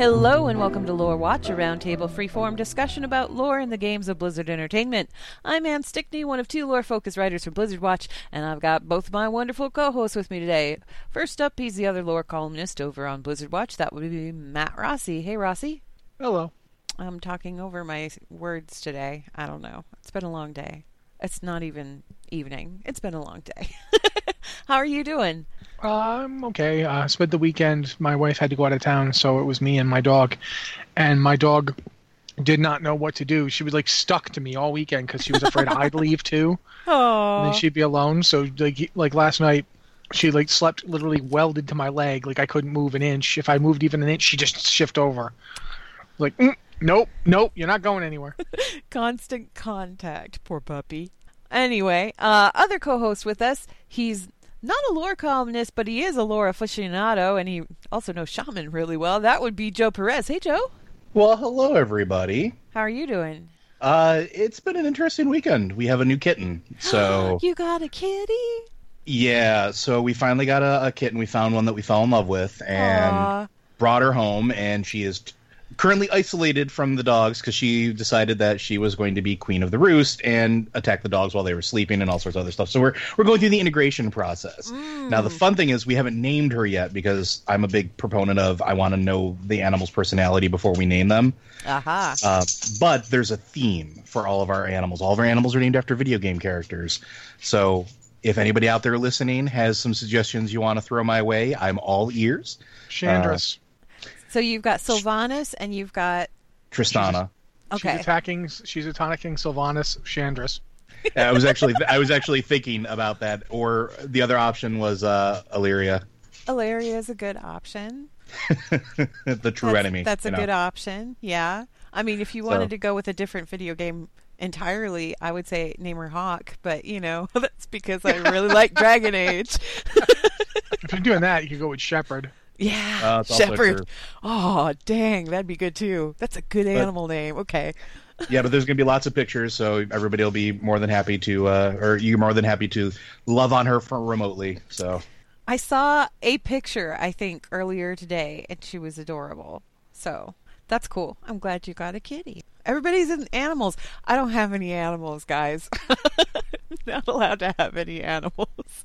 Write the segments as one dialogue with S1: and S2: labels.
S1: Hello and welcome to Lore Watch, a roundtable freeform discussion about lore in the games of Blizzard Entertainment. I'm Anne Stickney, one of two lore focused writers for Blizzard Watch, and I've got both of my wonderful co hosts with me today. First up, he's the other lore columnist over on Blizzard Watch. That would be Matt Rossi. Hey, Rossi.
S2: Hello.
S1: I'm talking over my words today. I don't know. It's been a long day. It's not even evening. It's been a long day. How are you doing?
S2: I'm okay. I uh, spent the weekend. My wife had to go out of town, so it was me and my dog. And my dog did not know what to do. She was like stuck to me all weekend because she was afraid I'd leave too.
S1: Oh.
S2: And then she'd be alone. So like like last night, she like slept literally welded to my leg. Like I couldn't move an inch. If I moved even an inch, she just shift over. Like mm, nope, nope, you're not going anywhere.
S1: Constant contact, poor puppy. Anyway, uh, other co-host with us. He's not a lore columnist, but he is a lore aficionado, and he also knows shaman really well. That would be Joe Perez. Hey, Joe.
S3: Well, hello, everybody.
S1: How are you doing?
S3: Uh, it's been an interesting weekend. We have a new kitten, so
S1: you got a kitty.
S3: Yeah, so we finally got a, a kitten. We found one that we fell in love with, and Aww. brought her home, and she is currently isolated from the dogs because she decided that she was going to be queen of the roost and attack the dogs while they were sleeping and all sorts of other stuff. So we're we're going through the integration process. Mm. Now the fun thing is we haven't named her yet because I'm a big proponent of I want to know the animal's personality before we name them.
S1: Aha. Uh-huh.
S3: Uh, but there's a theme for all of our animals. All of our animals are named after video game characters. So if anybody out there listening has some suggestions you want to throw my way, I'm all ears.
S2: Chandris.
S1: So you've got Sylvanas and you've got
S3: Tristana.
S2: She's, okay. She's attacking. She's attacking Sylvanas Chandris.
S3: I was actually I was actually thinking about that. Or the other option was uh, Alleria.
S1: Alleria is a good option.
S3: the true
S1: that's,
S3: enemy.
S1: That's a
S3: know.
S1: good option. Yeah. I mean, if you wanted so. to go with a different video game entirely, I would say name her Hawk. But you know, that's because I really like Dragon Age.
S2: if you're doing that, you could go with Shepard.
S1: Yeah, uh, Shepherd. Oh, dang, that'd be good too. That's a good animal name. Okay.
S3: yeah, but there's going to be lots of pictures, so everybody will be more than happy to, uh, or you're more than happy to love on her remotely. So.
S1: I saw a picture, I think, earlier today, and she was adorable. So that's cool. I'm glad you got a kitty. Everybody's in animals. I don't have any animals, guys. Not allowed to have any animals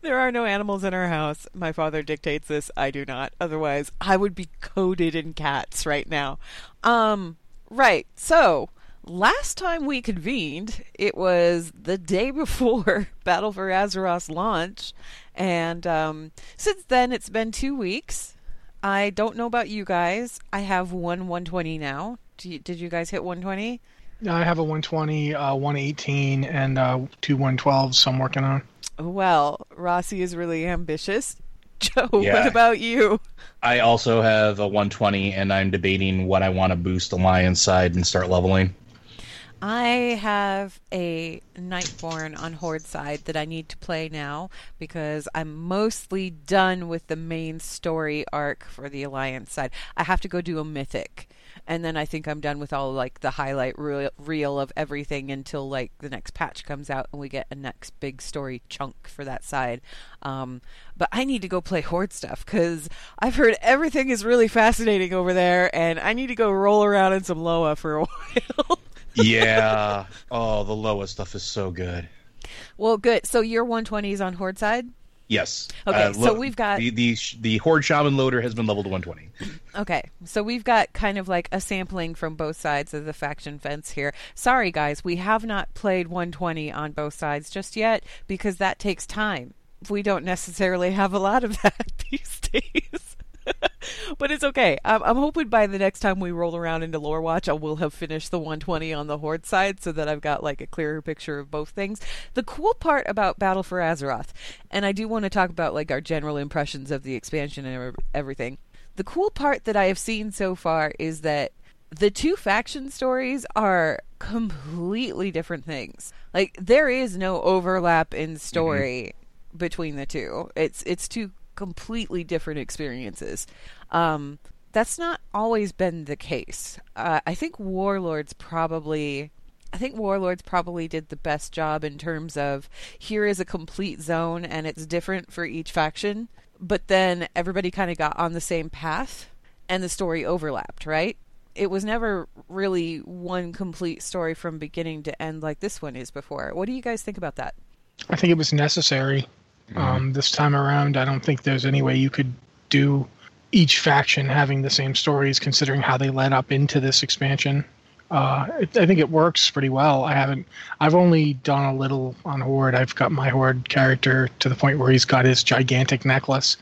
S1: there are no animals in our house. My father dictates this. I do not. Otherwise, I would be coated in cats right now. Um, right. So, last time we convened, it was the day before Battle for Azeroth's launch. And um, since then, it's been two weeks. I don't know about you guys. I have one 120 now. You, did you guys hit 120?
S2: I have a 120, uh, 118, and uh, two 112s I'm working on.
S1: Well, Rossi is really ambitious. Joe, yeah. what about you?
S3: I also have a 120, and I'm debating what I want to boost Alliance side and start leveling.
S1: I have a Nightborne on Horde side that I need to play now because I'm mostly done with the main story arc for the Alliance side. I have to go do a Mythic and then I think I'm done with all like the highlight reel, reel of everything until like the next patch comes out and we get a next big story chunk for that side. Um, but I need to go play Horde stuff because I've heard everything is really fascinating over there, and I need to go roll around in some Loa for a while.
S3: yeah. Oh, the Loa stuff is so good.
S1: Well, good. So your 120s on Horde side?
S3: Yes.
S1: Okay, uh, so we've got
S3: the, the the horde shaman loader has been leveled to 120.
S1: Okay, so we've got kind of like a sampling from both sides of the faction fence here. Sorry, guys, we have not played 120 on both sides just yet because that takes time. We don't necessarily have a lot of that these days. but it's okay. I'm, I'm, hoping by the next time we roll around into Lore Watch, I will have finished the 120 on the Horde side so that I've got like a clearer picture of both things. The cool part about Battle for Azeroth, and I do want to talk about like our general impressions of the expansion and everything. The cool part that I have seen so far is that the two faction stories are completely different things. Like there is no overlap in story mm-hmm. between the two. It's it's two completely different experiences. Um, that's not always been the case. Uh, I think Warlords probably. I think Warlords probably did the best job in terms of here is a complete zone and it's different for each faction, but then everybody kind of got on the same path and the story overlapped, right? It was never really one complete story from beginning to end like this one is before. What do you guys think about that?
S2: I think it was necessary um, this time around. I don't think there's any way you could do each faction having the same stories, considering how they led up into this expansion. Uh, it, I think it works pretty well. I haven't. I've only done a little on Horde. I've got my Horde character to the point where he's got his gigantic necklace,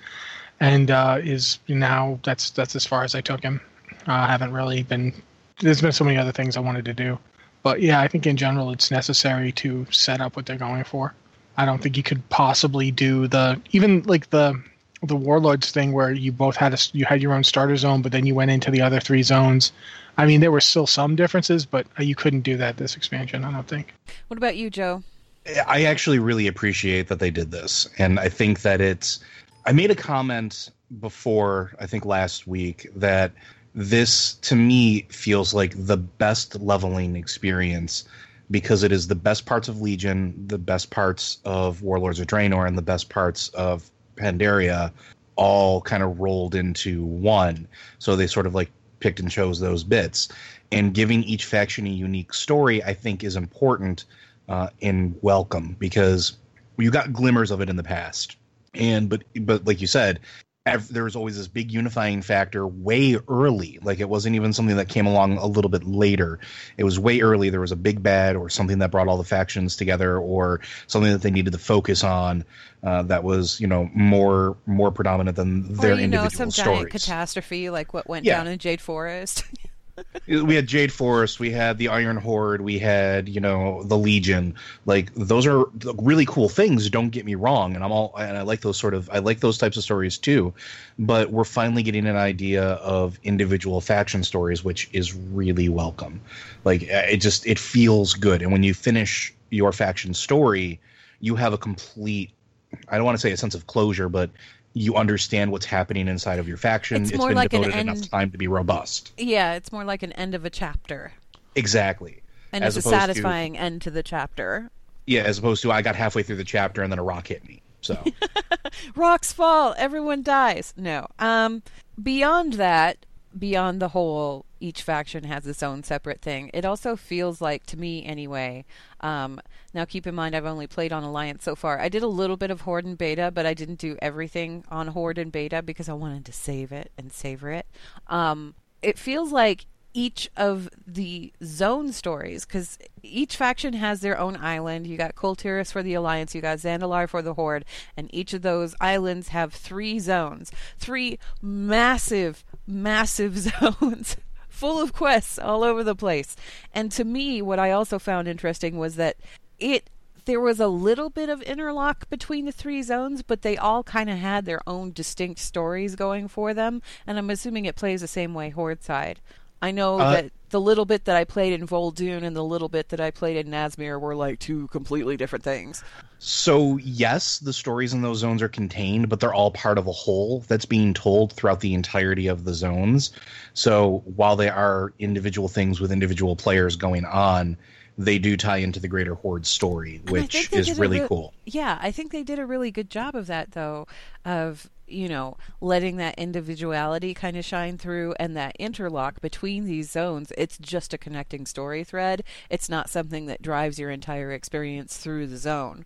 S2: and uh, is now that's that's as far as I took him. Uh, I haven't really been. There's been so many other things I wanted to do, but yeah, I think in general it's necessary to set up what they're going for. I don't think you could possibly do the even like the the warlords thing where you both had a you had your own starter zone, but then you went into the other three zones. I mean, there were still some differences, but uh, you couldn't do that this expansion. I don't think.
S1: What about you, Joe?
S3: I actually really appreciate that they did this, and I think that it's. I made a comment before, I think last week, that this to me feels like the best leveling experience because it is the best parts of Legion, the best parts of Warlords of Draenor, and the best parts of Pandaria all kind of rolled into one. So they sort of like picked and chose those bits. And giving each faction a unique story, I think, is important uh, in Welcome because you got glimmers of it in the past. And but but like you said, there was always this big unifying factor way early. Like it wasn't even something that came along a little bit later. It was way early. There was a big bad or something that brought all the factions together or something that they needed to focus on uh, that was you know more more predominant than their
S1: or, you
S3: individual
S1: know, some
S3: stories.
S1: giant catastrophe like what went
S3: Yeah.
S1: down in Jade Forest.
S3: we had Jade Forest, we had the Iron Horde, we had you know the Legion. Like those are really cool things. Don't get me wrong, and I'm all and I like those sort of I like those types of stories too. But we're finally getting an idea of individual faction stories, which is really welcome. Like it just it feels good, and when you finish your faction story, you have a complete. I don't want to say a sense of closure, but you understand what's happening inside of your faction.
S1: It's
S3: it's been
S1: like
S3: devoted enough time to be robust.
S1: yeah, it's more like an end of a chapter.
S3: Exactly.
S1: And
S3: As
S1: it's a
S3: opposed to-
S1: satisfying end to the chapter.
S3: Yeah, as opposed to I got halfway through the chapter and then a rock hit me. So
S1: Rocks fall, everyone dies. No. Um beyond that, beyond the whole each faction has its own separate thing. It also feels like to me anyway. Um now keep in mind I've only played on Alliance so far. I did a little bit of Horde and Beta, but I didn't do everything on Horde and Beta because I wanted to save it and savor it. Um it feels like each of the zone stories because each faction has their own island. You got Kul Tiras for the Alliance, you got Zandalar for the Horde, and each of those islands have three zones, three massive, massive zones. Full of quests all over the place. And to me, what I also found interesting was that it there was a little bit of interlock between the three zones, but they all kind of had their own distinct stories going for them. And I'm assuming it plays the same way Horde side. I know
S3: Uh,
S1: that the little bit that I played in Vol'dun and the little bit that I played in Nazmir were like two completely different things.
S3: So yes, the stories in those zones are contained, but they're all part of a whole that's being told throughout the entirety of the zones. So while they are individual things with individual players going on, they do tie into the greater horde story, which is really
S1: re-
S3: cool.
S1: Yeah, I think they did a really good job of that, though, of you know letting that individuality kind of shine through and that interlock between these zones. It's just a connecting story thread. It's not something that drives your entire experience through the zone.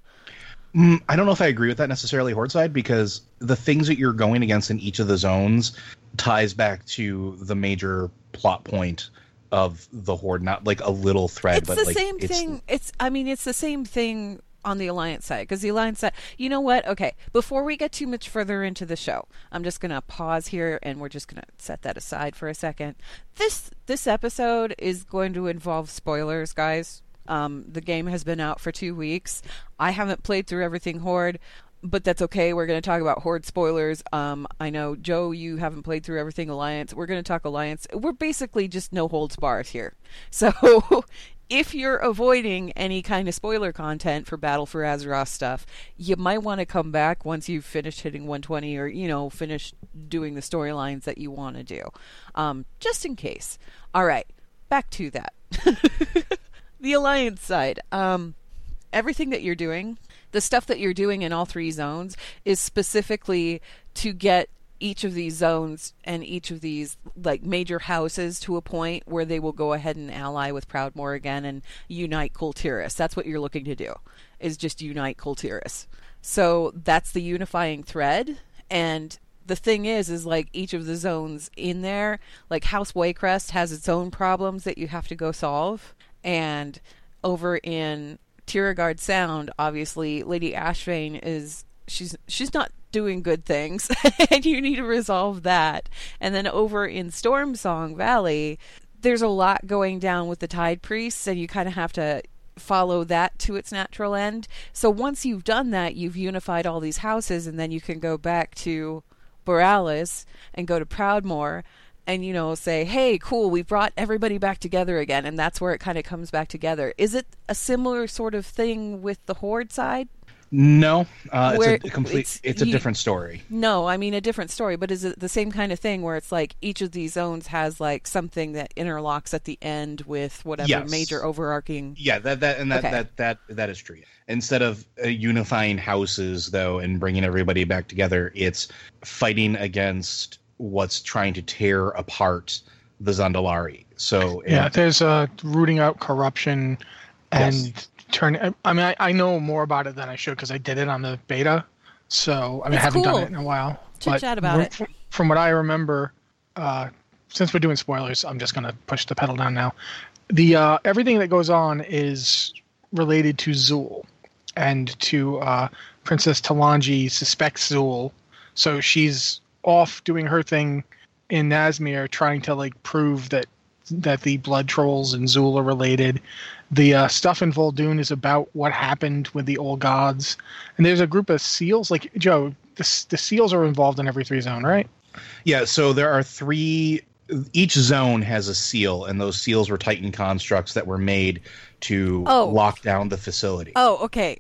S3: Mm, I don't know if I agree with that necessarily, Horde side, because the things that you're going against in each of the zones ties back to the major plot point of the Horde, not like a little thread,
S1: it's
S3: but
S1: the
S3: like
S1: same
S3: it's,
S1: thing. It's I mean it's the same thing on the alliance side because the alliance side. You know what? Okay, before we get too much further into the show, I'm just gonna pause here and we're just gonna set that aside for a second. This this episode is going to involve spoilers, guys. Um, the game has been out for two weeks. I haven't played through everything Horde. But that's okay. We're going to talk about Horde spoilers. Um, I know, Joe, you haven't played through everything Alliance. We're going to talk Alliance. We're basically just no holds bars here. So if you're avoiding any kind of spoiler content for Battle for Azeroth stuff, you might want to come back once you've finished hitting 120 or, you know, finished doing the storylines that you want to do. Um, just in case. All right, back to that. the Alliance side. Um, everything that you're doing, the stuff that you're doing in all three zones is specifically to get each of these zones and each of these like major houses to a point where they will go ahead and ally with Proudmoore again and unite Kul That's what you're looking to do, is just unite Kul So that's the unifying thread. And the thing is, is like each of the zones in there, like House Waycrest has its own problems that you have to go solve. And over in Tiragarde Sound, obviously, Lady Ashvane is she's she's not doing good things and you need to resolve that. And then over in Stormsong Valley, there's a lot going down with the Tide Priests and you kind of have to follow that to its natural end. So once you've done that, you've unified all these houses and then you can go back to Boralus and go to Proudmoore and you know say hey cool we brought everybody back together again and that's where it kind of comes back together is it a similar sort of thing with the horde side
S3: No, uh,
S1: Where
S3: it's a complete.
S1: it's-
S3: It's, a
S1: you-
S3: different story.
S1: no i mean a different story but is it the same kind of thing where it's like each of these zones has like something that interlocks at the end with whatever
S3: Yes.
S1: major overarching
S3: Yeah, that that and that
S1: Okay.
S3: that that that is true. Instead of uh, unifying houses though and bringing everybody back together, it's fighting against what's trying to tear apart the Zandalari. So
S2: Yeah,
S3: it-
S2: there's uh, rooting out corruption and
S3: Yes.
S2: Turn. I mean, I, I know more about it than I should because I did it on the beta. So I mean, I haven't
S1: cool.
S2: done it in a while.
S1: Chit chat about
S2: from-
S1: it.
S2: From what I remember, uh, since we're doing spoilers, I'm just gonna push the pedal down now. The uh, everything that goes on is related to Zul and to uh, Princess Talanji suspects Zul, so she's off doing her thing in Nazmir, trying to like prove that that the blood trolls and Zul are related. The uh, stuff in Vol'dun is about what happened with the old gods, and there's a group of seals. Like Joe, the the seals are involved in every three zone, right?
S3: yeah, so there are three. Each zone has a seal, and those seals were Titan constructs that were made to
S1: Oh.
S3: lock down the facility.
S1: oh okay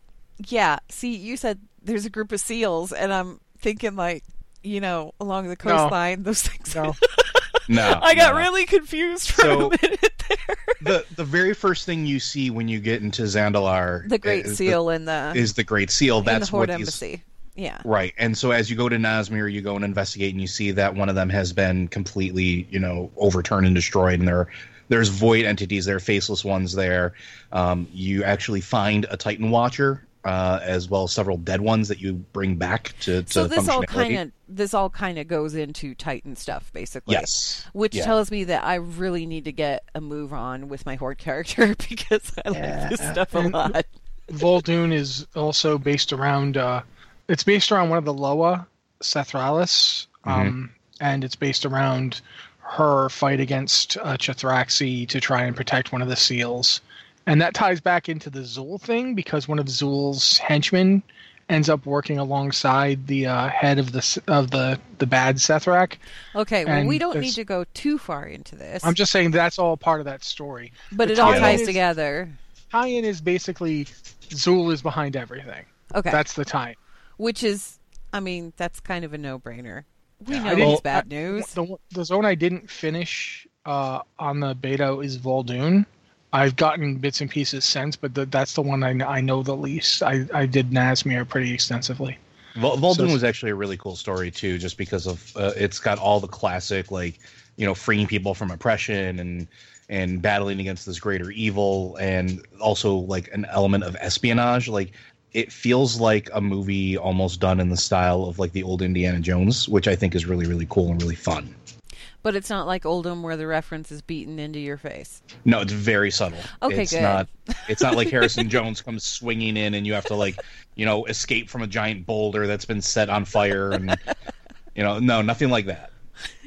S1: yeah see you said there's a group of seals and i'm thinking like you know along the
S2: No.
S1: coastline those things
S2: No.
S3: No,
S1: i got
S3: no.
S1: really confused for
S3: So-
S1: a minute there
S3: the the very first thing you see when you get into Zandalar,
S1: the great
S3: is
S1: seal in the
S3: is the Great Seal.
S1: in
S3: That's
S1: the horde
S3: what these
S1: embassy yeah
S3: Right. And so as you go to Nazmir, you go and investigate and you see that one of them has been completely, you know, overturned and destroyed and there there's void entities, there are faceless ones there. Um, you actually find a Titan Watcher, uh, as well as several dead ones that you bring back to, to
S1: so this all
S3: functionality.
S1: kind of this all kind of goes into titan stuff basically
S3: Yes.
S1: which
S3: Yeah.
S1: tells me that i really need to get a move on with my horde character because i like this stuff a
S2: And-
S1: lot
S2: Vol'dun is also based around. Uh, it's based around one of the Loa, Sethraliss, um, and it's based around her fight against uh, Chithraxi to try and protect one of the seals. And that ties back into the Zul thing because one of Zul's henchmen ends up working alongside the uh, head of the of the the bad Sethrak.
S1: okay well
S2: And
S1: we don't need to go too far into this
S2: I'm just saying that's all part of that story.
S1: but
S2: the
S1: it all ties
S2: is-
S1: together
S2: Tie-in is basically Zul is behind everything.
S1: okay
S2: That's the tie.
S1: which is i mean that's kind of a no-brainer we know it's bad
S2: I-
S1: news
S2: The, the zone I didn't finish uh, on the beta is Vol'dun. I've gotten bits and pieces since, but the, that's the one I, I know the least. I, I did Nazmir pretty extensively.
S3: Vol- Vol'dun
S2: So-
S3: was actually a really cool story too, just because of uh, it's got all the classic like you know freeing people from oppression and and battling against this greater evil, and also like an element of espionage. Like it feels like a movie almost done in the style of like the old Indiana Jones, which I think is really really cool and really fun.
S1: But it's not like Uldum where the reference is beaten into your face
S3: No, it's very subtle.
S1: Okay,
S3: it's
S1: good.
S3: not. It's not like Harrison Jones comes swinging in and you have to like, you know, escape from a giant boulder that's been set on fire and, you know, no, nothing like that.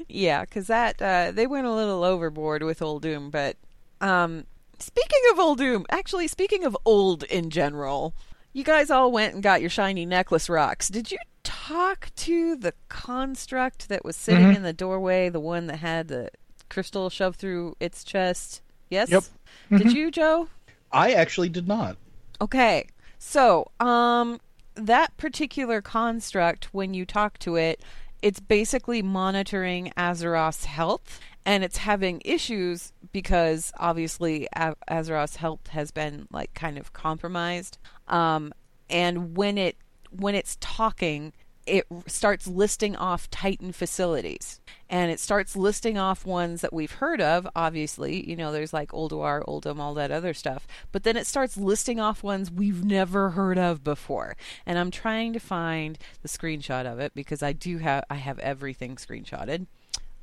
S1: Yeah, because that uh, they went a little overboard with Uldum. But um, speaking of Uldum, actually, speaking of old in general, you guys all went and got your shiny necklace rocks. Did you talk to the construct that was sitting
S2: Mhm.
S1: in the doorway, the one that had the crystal shoved through its chest? Yes.
S2: Yep.
S1: Did
S2: Mhm.
S1: you, Joe?
S3: I actually did not.
S1: Okay. So, um that particular construct when you talk to it, it's basically monitoring Azeroth's health and it's having issues because obviously A- Azeroth's health has been like kind of compromised. Um and when it when it's talking, it starts listing off Titan facilities. And it starts listing off ones that we've heard of, obviously. You know, there's like Ulduar, Uldum, all that other stuff. But then it starts listing off ones we've never heard of before. And I'm trying to find the screenshot of it because I do have I have everything screenshotted.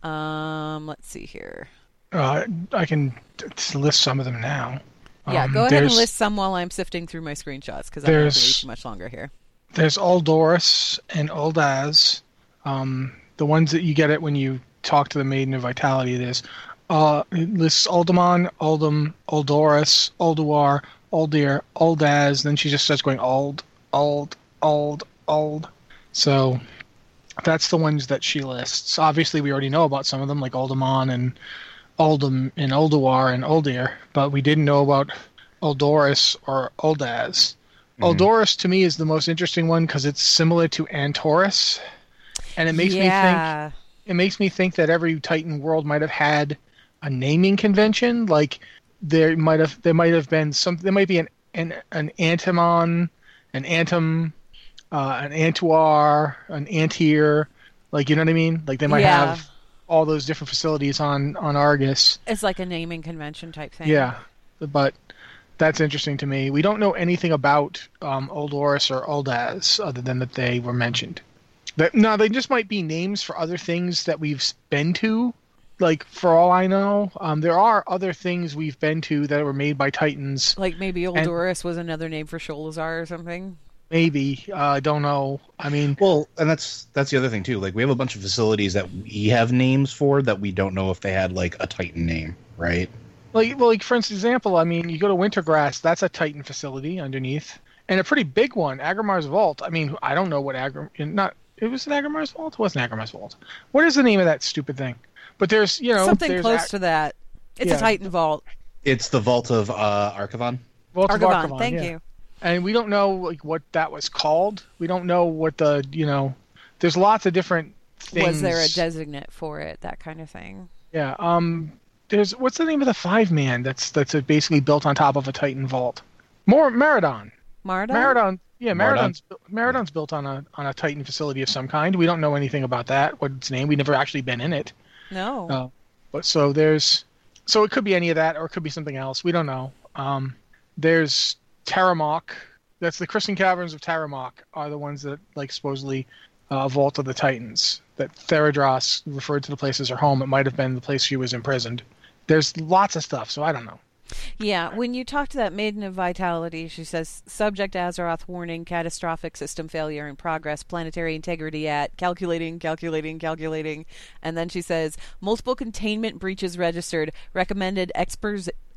S1: Um, let's see here.
S2: Uh, I can list some of them now.
S1: Yeah,
S2: Um,
S1: go ahead and list some while I'm sifting through my screenshots because I'm not going to be too much longer here.
S2: There's Uldoris and Uldaz. Um, the ones that you get it when you talk to the Maiden of Vitality. There's uh, it lists Uldaman, Uldum, Uldoris, Ulduar, Uldir, Uldaz. Then she just starts going Uld, Uld, Uld, Uld. So that's the ones that she lists. Obviously, we already know about some of them, like Uldaman and Uldum and Ulduar and Uldir, but we didn't know about Uldoris or Uldaz. Uldoris to me is the most interesting one because it's similar to Antorus, and it makes me think it makes me think that every Titan world might have had a naming convention. Like there might have there might have been some there might be an an, an Antimon, an Antum, uh, an Antuar, an Antir. Like you know what I mean? Like they might
S1: Yeah.
S2: have all those different facilities on on Argus.
S1: It's like a naming convention type thing.
S2: Yeah, but that's interesting to me. We don't know anything about um, Uldoris or Uldaz other than that they were mentioned. But no, they just might be names for other things that we've been to. Like for all I know, um, there are other things we've been to that were made by Titans.
S1: Like maybe Uldoris was another name for Sholazar or something.
S2: Maybe uh, I don't know. I mean,
S3: Well, and that's that's the other thing too. Like we have a bunch of facilities that we have names for that we don't know if they had like a Titan name, right?
S2: like well, like for instance, example, I mean, you go to Wintergrasp, that's a Titan facility underneath, and a pretty big one, Aggramar's Vault. I mean, I don't know what Agram not it was an Aggramar's Vault. It wasn't Aggramar's Vault. What is the name of that stupid thing? But there's you know
S1: Something
S2: there's
S1: close
S2: Ag-
S1: to that. It's
S2: Yeah.
S1: a Titan Vault.
S3: It's the Vault of uh, Archavon.
S2: Vault of
S1: Argavon,
S2: Archavon,
S1: thank
S2: yeah.
S1: you.
S2: And we don't know like what that was called. We don't know what the you know. There's lots of different things.
S1: Was there a designate for it? That kind of thing.
S2: Yeah. Um. There's what's the name of the five man that's that's basically built on top of a Titan vault. More Maraudon.
S1: Marda?
S2: Maraudon. Yeah,
S3: Mardon?
S2: Maraudon's Maraudon's built on a on a Titan facility of some kind. We don't know anything about that. What its name? We've never actually been in it.
S1: No.
S2: Uh, but so there's so it could be any of that or it could be something else. We don't know. Um, there's Terramok. That's the Christian Caverns of Terramok are the ones that like supposedly uh, Vault of the Titans. That Theradras referred to the place as her home. It might have been the place she was imprisoned. There's lots of stuff, so I don't know.
S1: Yeah, when you talk to that Maiden of Vitality, she says, Subject Azeroth warning, catastrophic system failure in progress, planetary integrity at, calculating, calculating, calculating. And then she says, multiple containment breaches registered, recommended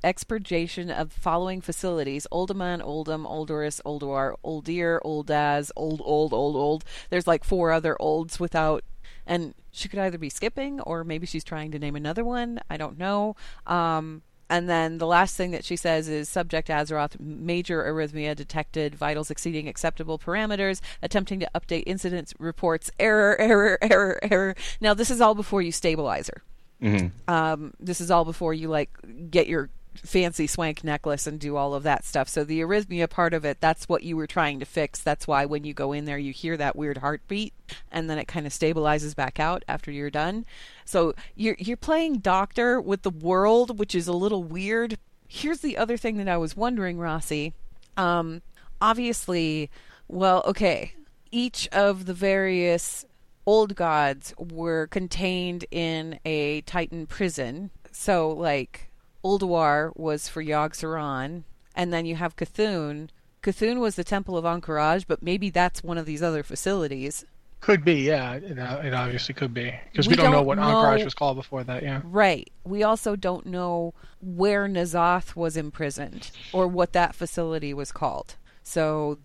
S1: expurgation of following facilities Uldaman, Uldum, Uldoris, Ulduar, Uldir, Uldaz, Old, Old, Old, Old. There's like four other olds without and she could either be skipping or maybe she's trying to name another one. I don't know. Um, and then the last thing that she says is subject Azeroth major arrhythmia detected, vitals exceeding acceptable parameters, attempting to update incidents reports, error, error, error, error. Now this is all before you stabilize her.
S3: Mm-hmm.
S1: Um, this is all before you like get your fancy swank necklace and do all of that stuff. So the arrhythmia part of it, that's what you were trying to fix. That's why when you go in there, you hear that weird heartbeat, and then it kind of stabilizes back out after you're done. So you're you're playing doctor with the world, which is a little weird. Here's the other thing that I was wondering, Rossi. Um, obviously, well, okay, each of the various old gods were contained in a Titan prison. So, like, Ulduar was for Yogg Saron, and then you have C'Thun. C'Thun was the Temple of Ahn'Qiraj, but maybe that's one of these other facilities.
S2: Could be, yeah. It, uh, it obviously could be because we,
S1: We
S2: don't know
S1: don't
S2: what
S1: know-
S2: Ahn'Qiraj was called before that. Yeah.
S1: Right. We also don't know where N'Zoth was imprisoned or what that facility was called. So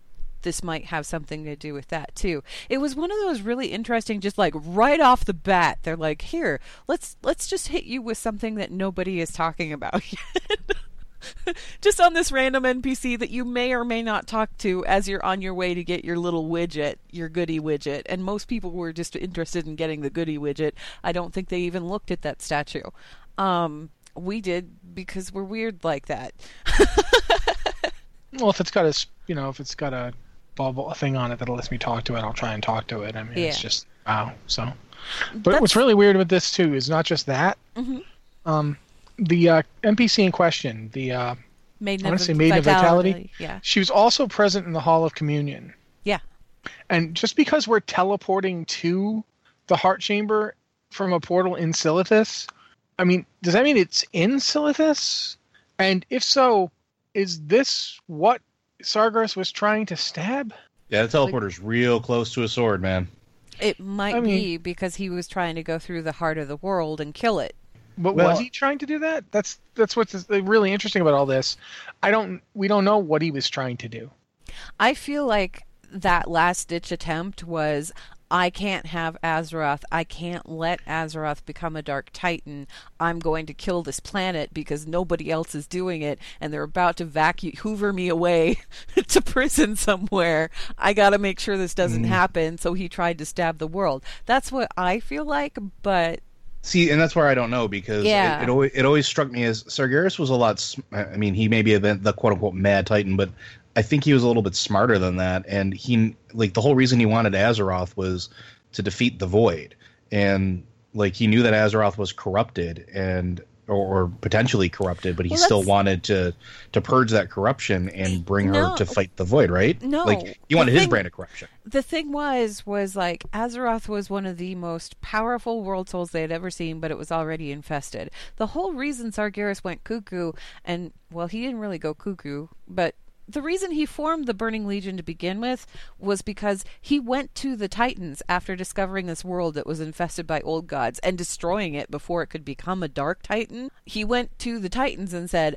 S1: this might have something to do with that too. It was one of those really interesting just like right off the bat they're like, "Here, let's let's just hit you with something that nobody is talking about yet." just on this random NPC that you may or may not talk to as you're on your way to get your little widget, your goody widget. And most people were just interested in getting the goody widget. I don't think they even looked at that statue. Um, we did because we're weird like that.
S2: Well, if it's got a, you know, if it's got a bubble a thing on it that lets me talk to it. I'll try and talk to it. I mean, it's just wow. So, but
S1: That's-
S2: what's really weird with this too is not just that.
S1: Mhm.
S2: Um, the uh, NPC in question, the uh,
S1: Maiden
S2: I wanna say Maiden of Vitality.
S1: Yeah.
S2: she was also present in the Hall of Communion.
S1: Yeah.
S2: And just because we're teleporting to the Heart Chamber from a portal in Silithus, I mean, does that mean it's in Silithus? And if so, is this what Sargeras was trying to stab?
S3: Yeah, the teleporter's real close to a sword, man.
S1: It might
S2: I mean-
S1: be because he was trying to go through the heart of the world and kill it.
S2: But
S3: Well-
S2: was he trying to do that? That's that's what's really interesting about all this. I don't we don't know what he was trying to do.
S1: I feel like that last ditch attempt was I can't have Azeroth. I can't let Azeroth become a Dark Titan. I'm going to kill this planet because nobody else is doing it, and they're about to vacuum hoover me away to prison somewhere. I got to make sure this doesn't mm. happen. So he tried to stab the world. That's what I feel like, but
S3: See, and that's where I don't know because
S1: Yeah.
S3: it, it always it always struck me as Sargeras was a lot. I mean, he may be the, the quote unquote mad titan, but I think he was a little bit smarter than that. And he like the whole reason he wanted Azeroth was to defeat the Void, and like he knew that Azeroth was corrupted and or, or potentially corrupted, but he
S1: Well,
S3: still wanted to to purge that corruption and bring
S1: No.
S3: her to fight the Void, right?
S1: No.
S3: like he wanted his brand of corruption.
S1: the thing was was like Azeroth was one of the most powerful world souls they had ever seen, but it was already infested. The whole reason Sargeras went cuckoo, and well, he didn't really go cuckoo, but the reason he formed the Burning Legion to begin with was because he went to the Titans after discovering this world that was infested by old gods and destroying it before it could become a Dark Titan. He went to the Titans and said,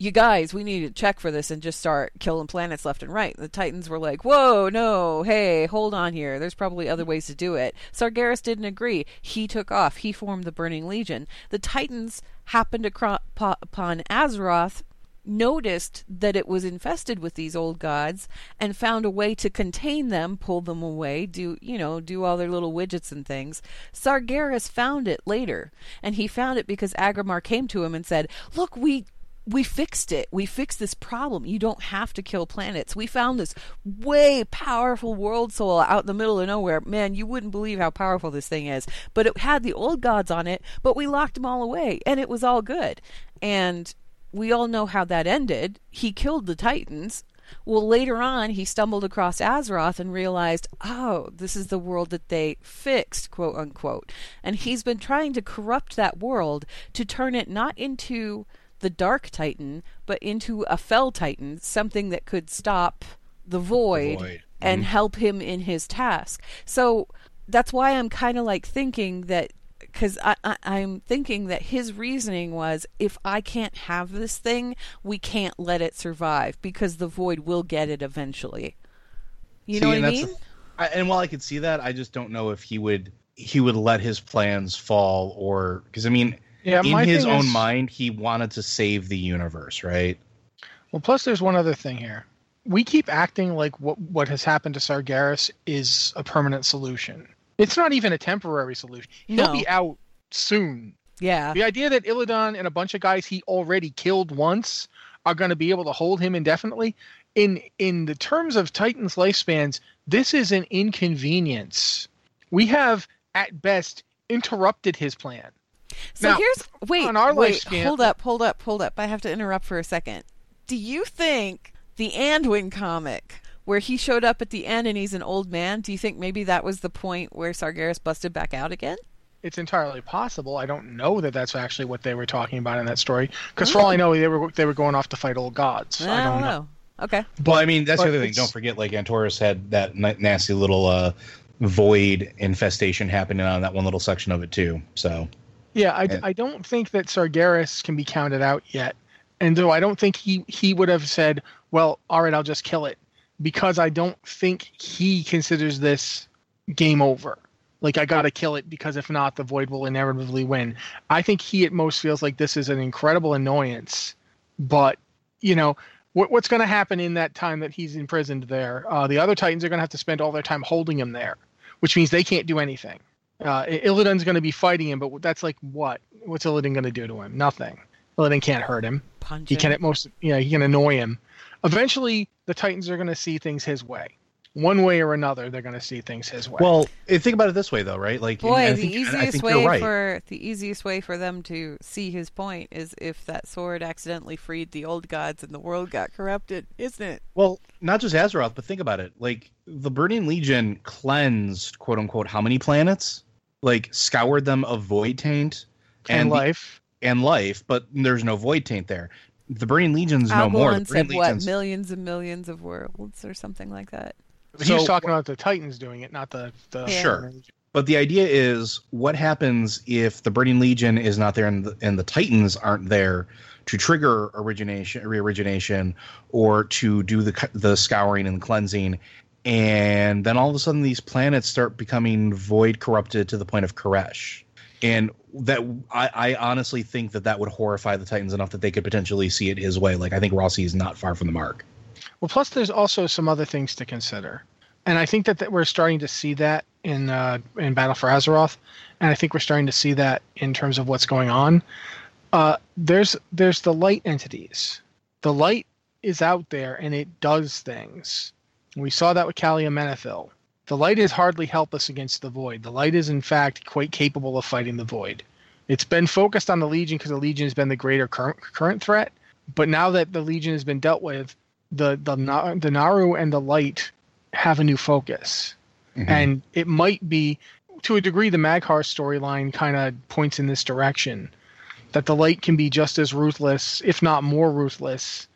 S1: you guys, we need to check for this and just start killing planets left and right. The Titans were like, whoa, no, hey, hold on here. There's probably other ways to do it. Sargeras didn't agree. He took off. He formed the Burning Legion. The Titans happened to cro- po- upon Azeroth, noticed that it was infested with these old gods, and found a way to contain them, pull them away, do, you know, do all their little widgets and things. Sargeras found it later, and he found it because Agrimar came to him and said, look, we we fixed it. We fixed this problem. You don't have to kill planets. We found this way powerful world soul out in the middle of nowhere. Man, you wouldn't believe how powerful this thing is. But it had the old gods on it, but we locked them all away, and it was all good. And we all know how that ended. He killed the Titans. Well, later on, he stumbled across Azeroth and realized, oh, this is the world that they fixed, quote unquote. And he's been trying to corrupt that world to turn it not into the Dark Titan, but into a Fell Titan, something that could stop the Void,
S3: Void.
S1: and mm-hmm. help him in his task. So that's why I'm kind of like thinking that because I, I, I'm thinking that his reasoning was if I can't have this thing, we can't let it survive because the void will get it eventually. You
S3: See,
S1: know what I mean?
S3: the- I, and while I could see that, I just don't know if he would he would let his plans fall or because I mean,
S2: Yeah,
S3: in his own
S2: is-
S3: mind, he wanted to save the universe, right?
S2: Well, plus there's one other thing here. We keep acting like what what has happened to Sargeras is a permanent solution. It's not even a temporary solution. He'll be out soon.
S1: Yeah.
S2: The idea that Illidan and a bunch of guys he already killed once are going to be able to hold him indefinitely in in the terms of Titan's lifespans, this is an inconvenience. We have at best interrupted his plan.
S1: So
S2: Now,
S1: here's wait,
S2: on our
S1: wait,
S2: lifespan-
S1: hold up, hold up, hold up. I have to interrupt for a second. Do you think the Anduin comic where he showed up at the end and he's an old man, do you think maybe that was the point where Sargeras busted back out again?
S2: It's entirely possible. I don't know that that's actually what they were talking about in that story, because for all I know, they were they were going off to fight old gods. I don't know.
S1: Okay.
S3: Well, I mean, that's the other thing. Don't forget, like Antorus had that n- nasty little uh, void infestation happening on that one little section of it too. So
S2: Yeah, I,
S3: And-
S2: I don't think that Sargeras can be counted out yet. And though I don't think he, he would have said, well, all right, I'll just kill it, because I don't think he considers this game over. Like, I got to kill it because if not, the Void will inevitably win. I think he at most feels like this is an incredible annoyance. But, you know, what, what's going to happen in that time that he's imprisoned there? Uh, the other Titans are going to have to spend all their time holding him there, which means they can't do anything. Uh, Illidan's going to be fighting him, but that's like what? What's Illidan going to do to him? Nothing. Illidan can't hurt him.
S1: Punch
S2: He
S1: him.
S2: can at most, yeah, you know, he can annoy him. Eventually, the Titans are going to see things his way. one way or another, they're going to see things his way.
S3: Well, eh, think about it this way, though, right? Like,
S1: Boy,
S3: I
S1: the
S3: think, I
S1: easiest
S3: think
S1: way
S3: right.
S1: for the easiest way for them to see his point is if that sword accidentally freed the old gods and the world got corrupted, isn't it?
S3: Well, not just Azeroth, but think about it. Like the Burning Legion cleansed, quote unquote, how many planets? Like scoured them of void taint
S2: and
S3: the-
S2: life.
S3: and life, but there's no void taint there. The Burning Legion's no more. The
S1: Algalon
S3: Burning
S1: said what millions and millions of worlds or something like that.
S2: But he was talking about the Titans doing it, not the the.
S1: Yeah.
S3: Sure. But the idea is, what happens if the Burning Legion is not there and the, and the Titans aren't there to trigger origination, reorigination, or to do the the scouring and cleansing, and then all of a sudden these planets start becoming void corrupted to the point of K'aresh, and that I, I honestly think that that would horrify the Titans enough that they could potentially see it his way. Like I think Rossi is not far from the mark.
S2: Well, plus there's also some other things to consider, and I think that, that we're starting to see that in uh, in Battle for Azeroth, and I think we're starting to see that in terms of what's going on. Uh, there's there's the light entities. The light is out there and it does things. We saw that with Calia Menethil. The light is hardly helpless against the void. The light is in fact quite capable of fighting the void. It's been focused on the Legion because the Legion has been the greater current, current threat. But now that the Legion has been dealt with, the the the Naaru and the light have a new focus,
S3: Mhm.
S2: and it might be to a degree the Mag'har storyline kind of points in this direction that the light can be just as ruthless, if not more ruthless,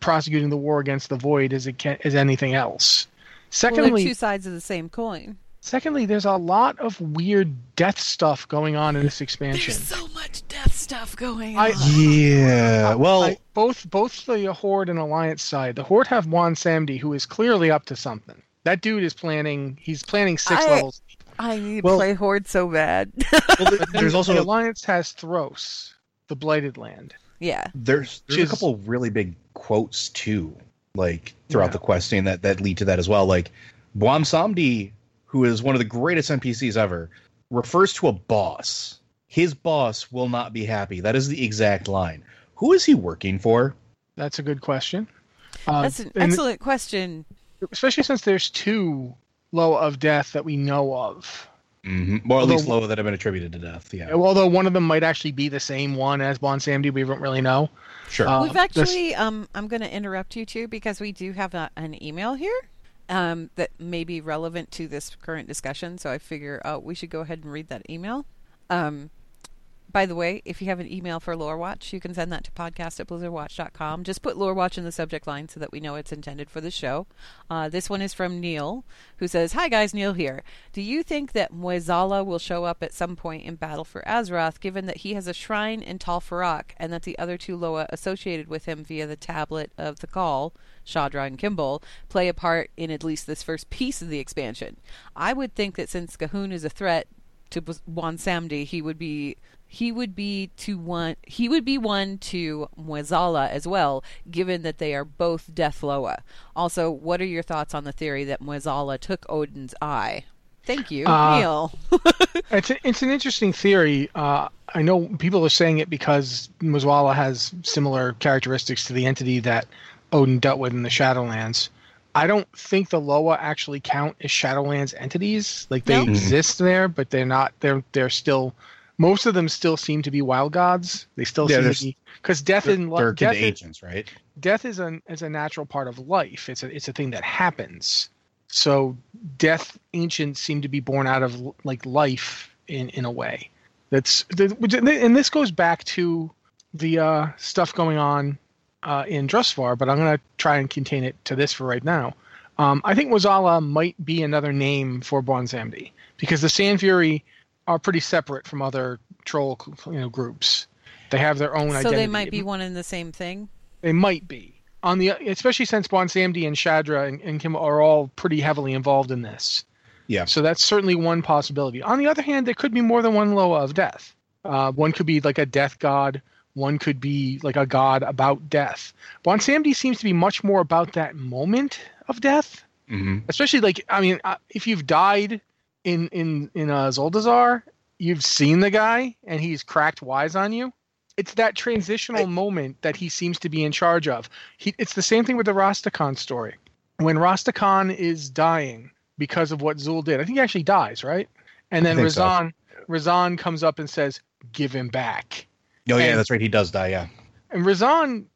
S2: prosecuting the war against the void as it can as anything else.
S1: Well,
S2: Secondly,
S1: they're two sides of the same coin.
S2: secondly, there's a lot of weird death stuff going on in this expansion.
S1: There's so much death stuff going
S2: I-
S1: on.
S3: Yeah. Well,
S2: I, both both the Horde and Alliance side, the Horde have Bwonsamdi, who is clearly up to something. That dude is planning. He's planning six
S1: I-
S2: levels.
S1: I need to play Horde so bad.
S3: well, there- there's
S2: the Alliance has Thros, the Blighted Land.
S1: yeah.
S3: there's there's
S2: Which
S3: a
S2: is-
S3: couple really big quotes too, like throughout
S2: Yeah.
S3: the questing that that lead to that as well. Like Bwonsamdi, who is one of the greatest NPCs ever, refers to a boss. His boss will not be happy. That is the exact line. Who is he working for?
S2: That's a good question. Uh,
S1: That's an
S2: and
S1: excellent question.
S2: especially since there's two Loa of Death that we know of.
S3: Mm-hmm. Or at least
S2: Although-
S3: Loa that have been attributed to death. Yeah,
S2: Although one of them might actually be the same one as Bwonsamdi, we don't really know.
S3: sure.
S2: Uh,
S1: We've
S2: this-
S1: actually, um, I'm going to interrupt you too because we do have a, an email here um, that may be relevant to this current discussion. So I figure uh, we should go ahead and read that email. Um, by the way, if you have an email for Lore Watch, you can send that to podcast at blizzardwatch.com. Just put Lore Watch in the subject line so that we know it's intended for the show. Uh, this one is from Neil, who says, Hi guys, Neil here. Do you think that Mueh'zala will show up at some point in Battle for Azeroth, given that he has a shrine in Tal Farak and that the other two Loa associated with him via the tablet of the call, Shadra and Kimball, play a part in at least this first piece of the expansion? I would think that since G'huun is a threat to Bwonsamdi, he would be he would be to one he would be one to Mueh'zala as well, given that they are both Death Loa. Also, what are your thoughts on the theory that Mueh'zala took Odin's eye? Thank you,
S2: Uh,
S1: Neil.
S2: It's, a, it's an interesting theory. Uh, I know people are saying it because Mueh'zala has similar characteristics to the entity that Odin dealt with in the Shadowlands. I don't think the Loa actually count as Shadowlands entities. Like they
S1: No?
S2: Exist there, but they're not. They're they're still. Most of them still seem to be wild gods. They still
S3: Yeah,
S2: seem to be because death
S3: they're,
S2: in death is,
S3: agents, right?
S2: death is an is a natural part of life. It's a it's a thing that happens. So death ancients seem to be born out of like life in in a way. That's the- and this goes back to the uh, stuff going on uh, in Drustvar, but I'm going to try and contain it to this for right now. Um, I think Wazala might be another name for Bwonsamdi because the Sand Fury are pretty separate from other troll you know groups. They have their own
S1: so
S2: identity.
S1: they might be one and the same thing.
S2: They might be on the especially since Bwonsamdi and Shadra and, and Kim are all pretty heavily involved in this.
S3: Yeah.
S2: So that's certainly one possibility. On the other hand, there could be more than one Loa of death. Uh, one could be like a death god. One could be like a god about death. Bwonsamdi seems to be much more about that moment of death,
S3: Mm-hmm.
S2: especially like I mean, uh, if you've died in in in uh, Zuldazar, you've seen the guy and he's cracked wise on you. It's that transitional moment that he seems to be in charge of. He, it's the same thing with the Rastakhan story. when Rastakhan is dying because of what Zul did, I think he actually dies, right? And then
S3: think so.
S2: Razan Razan comes up and says, "Give him back."
S3: Oh yeah, that's right. He does die. Yeah.
S2: And Razan,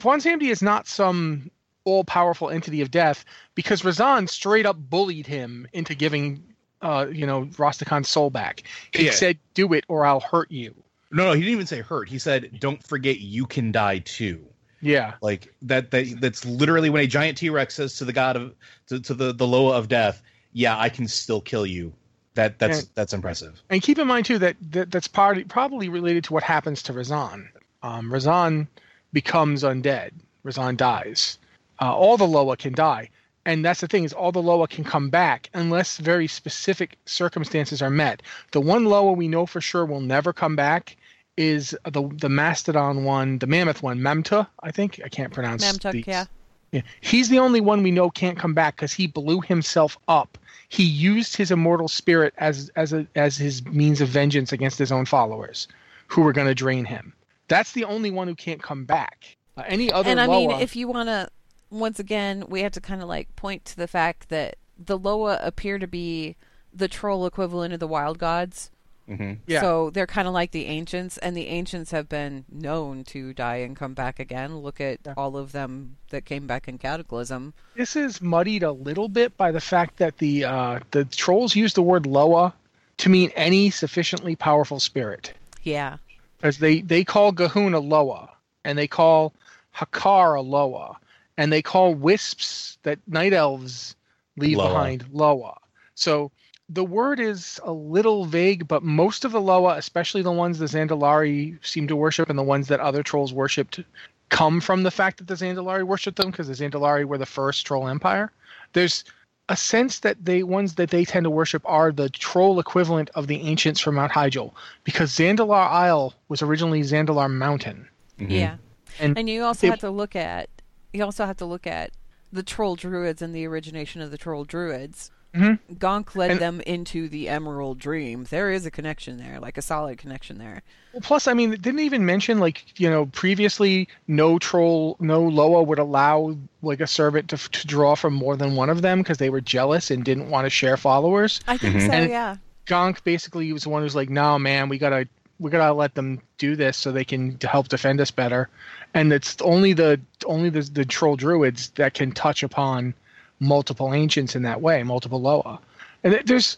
S2: Bwonsamdi is not some all-powerful entity of death because Razan straight up bullied him into giving, uh, you know, Rastakhan's soul back. He
S3: Yeah.
S2: said, "Do it, or I'll hurt you."
S3: No, no, he didn't even say hurt. He said, "Don't forget, you can die too."
S2: Yeah,
S3: Like that. That that's literally when a giant T Rex says to the god of to, to the the Loa of death, "Yeah, I can still kill you." That that's
S2: And-
S3: that's impressive.
S2: and keep in mind too that, that that's probably probably related to what happens to Rezan. Um, Rezan becomes undead. Rezan dies. Uh, all the Loa can die, and that's the thing is all the Loa can come back unless very specific circumstances are met. The one Loa we know for sure will never come back is the the mastodon one, the mammoth one, memta I think I can't pronounce. These.
S1: yeah.
S2: Yeah. He's the only one we know can't come back because he blew himself up. He used his immortal spirit as as a as his means of vengeance against his own followers, who were going to drain him. That's the only one who can't come back. Uh, any other
S1: and I mean, if you want to, once again, we have to kind of like point to the fact that the Loa appear to be the troll equivalent of the wild gods.
S3: hmm
S2: yeah,
S1: So they're kind of like the ancients, and the ancients have been known to die and come back again. Look at
S2: Yeah.
S1: all of them that came back in Cataclysm.
S2: this is muddied a little bit by the fact that the uh, the trolls use the word Loa to mean any sufficiently powerful spirit.
S1: Yeah.
S2: because they they call G'huun a Loa, and they call Hakkar a Loa, and they call wisps that night elves leave
S3: Loa.
S2: behind Loa. So the word is a little vague, but most of the Loa, especially the ones the Zandalari seem to worship, and the ones that other trolls worshipped, come from the fact that the Zandalari worshipped them, because the Zandalari were the first troll empire. There's a sense that they ones that they tend to worship are the troll equivalent of the ancients from Mount Hyjal, because Zandalar Isle was originally Zandalar Mountain.
S1: Yeah.
S2: And
S1: And you also
S2: it-
S1: have to look at you also have to look at the troll druids and the origination of the troll druids.
S2: Mhm.
S1: Gonk led
S2: And-
S1: them into the Emerald Dream. There is a connection there, like a solid connection there.
S2: Well, plus, I mean, it didn't even mention like you know previously no troll, no Loa would allow like a servant to to draw from more than one of them because they were jealous and didn't want to share followers.
S1: I think
S3: Mhm.
S1: so.
S2: And-
S1: yeah.
S2: Gonk basically was the one who's like, "No, man, we gotta we gotta let them do this so they can help defend us better." And it's only the only the, the troll druids that can touch upon multiple ancients in that way, multiple Loa. And there's,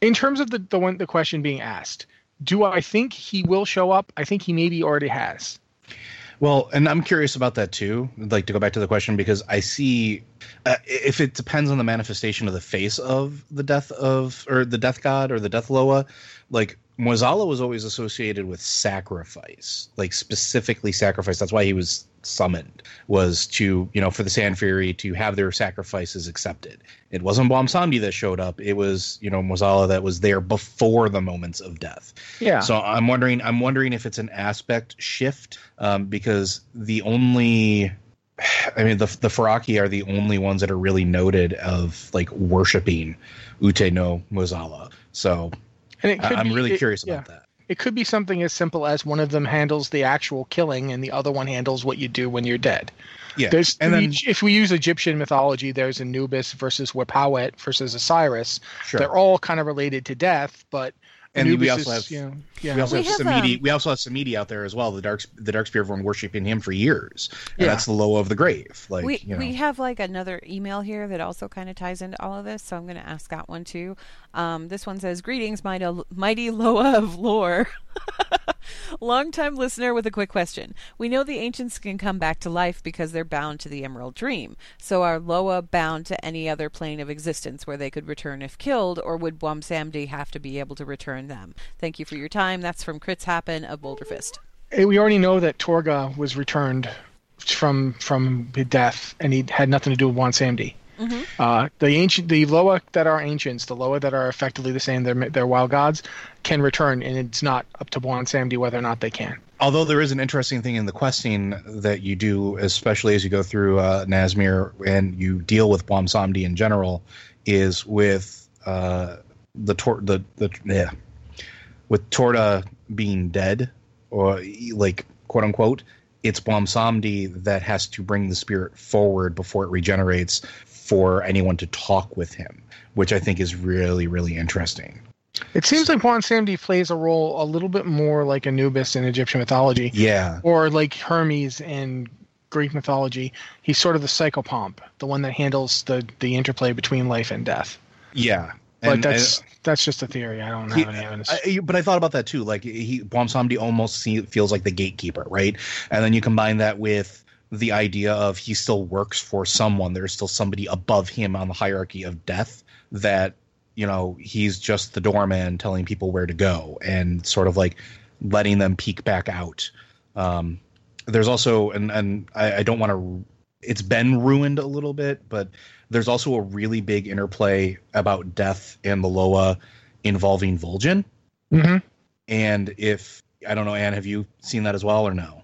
S2: in terms of the the one the question being asked, do I think he will show up? I think he maybe already has.
S3: Well, and I'm curious about that too. Like to go back to the question because I see uh, if it depends on the manifestation of the face of the death of or the death god or the death loa, like Mueh'zala was always associated with sacrifice, like specifically sacrifice. That's why he was summoned was to you know for the Sand Fury to have their sacrifices accepted. It wasn't Bwonsamdi that showed up. It was you know Mueh'zala that was there before the moments of death.
S2: Yeah.
S3: So I'm wondering. I'm wondering if it's an aspect shift um, because the only, I mean, the the Faraki are the only ones that are really noted of like worshiping Ute no Mueh'zala. So
S2: and it could
S3: I'm
S2: be-
S3: really
S2: it-
S3: curious
S2: yeah.
S3: about that.
S2: It could be something as simple as one of them handles the actual killing and the other one handles what you do when you're dead.
S3: Yeah,
S2: There's
S3: and then
S2: each- if we use Egyptian mythology, there's Anubis versus Wepwawet versus Osiris.
S3: sure.
S2: They're all kind of related to death, but
S3: And
S2: Anubis
S3: we also
S2: is,
S3: have-
S2: you know, yeah,
S3: we also
S1: We
S3: have,
S1: have,
S3: Samedi.
S1: um,
S3: we also have Samedi out there as well. The dark the dark spirit one worshiping him for years, and
S2: Yeah.
S3: that's the low of the grave. Like
S1: we
S3: you know,
S1: we have like another email here that also kind of ties into all of this, so I'm going to ask that one too. Um, this one says, "Greetings, mighty, mighty Loa of lore." Longtime listener with a quick question. We know the ancients can come back to life because they're bound to the Emerald Dream. So are Loa bound to any other plane of existence where they could return if killed, or would Bwonsamdi have to be able to return them? Thank you for your time. That's from Crits Happen of Boulderfist.
S2: Eh, we already know that Torga was returned from from death, and he had nothing to do with Juan Samdi. Uh, the ancient, the Loa that are ancients, the Loa that are effectively the same, they're they're wild gods, can return, and it's not up to Bwonsamdi whether or not they can.
S3: Although there is an interesting thing in the questing that you do, especially as you go through uh, Nazmir and you deal with Bwonsamdi in general, is with uh, the tor- the the yeah, with Torga being dead or like quote unquote. it's Bwonsamdi that has to bring the spirit forward before it regenerates for anyone to talk with him, which I think is really, really interesting.
S2: It seems like Bwonsamdi plays a role a little bit more like Anubis in Egyptian mythology.
S3: Yeah.
S2: Or like Hermes in Greek mythology. He's sort of the psychopomp, the one that handles the, the interplay between life and death.
S3: Yeah.
S2: But that's that's just a theory. I don't have he, any evidence.
S3: I, but I thought about that too. Like he Bwonsamdi almost see, feels like the gatekeeper, right? And then you combine that with the idea of he still works for someone. There's still somebody above him on the hierarchy of death that you know he's just the doorman telling people where to go and sort of like letting them peek back out. Um, there's also and and I, I don't want to. It's been ruined a little bit, but there's also a really big interplay about death and the Loa involving Vol'jin.
S2: Mm-hmm.
S3: And if I don't know, Anne, have you seen that as well or no?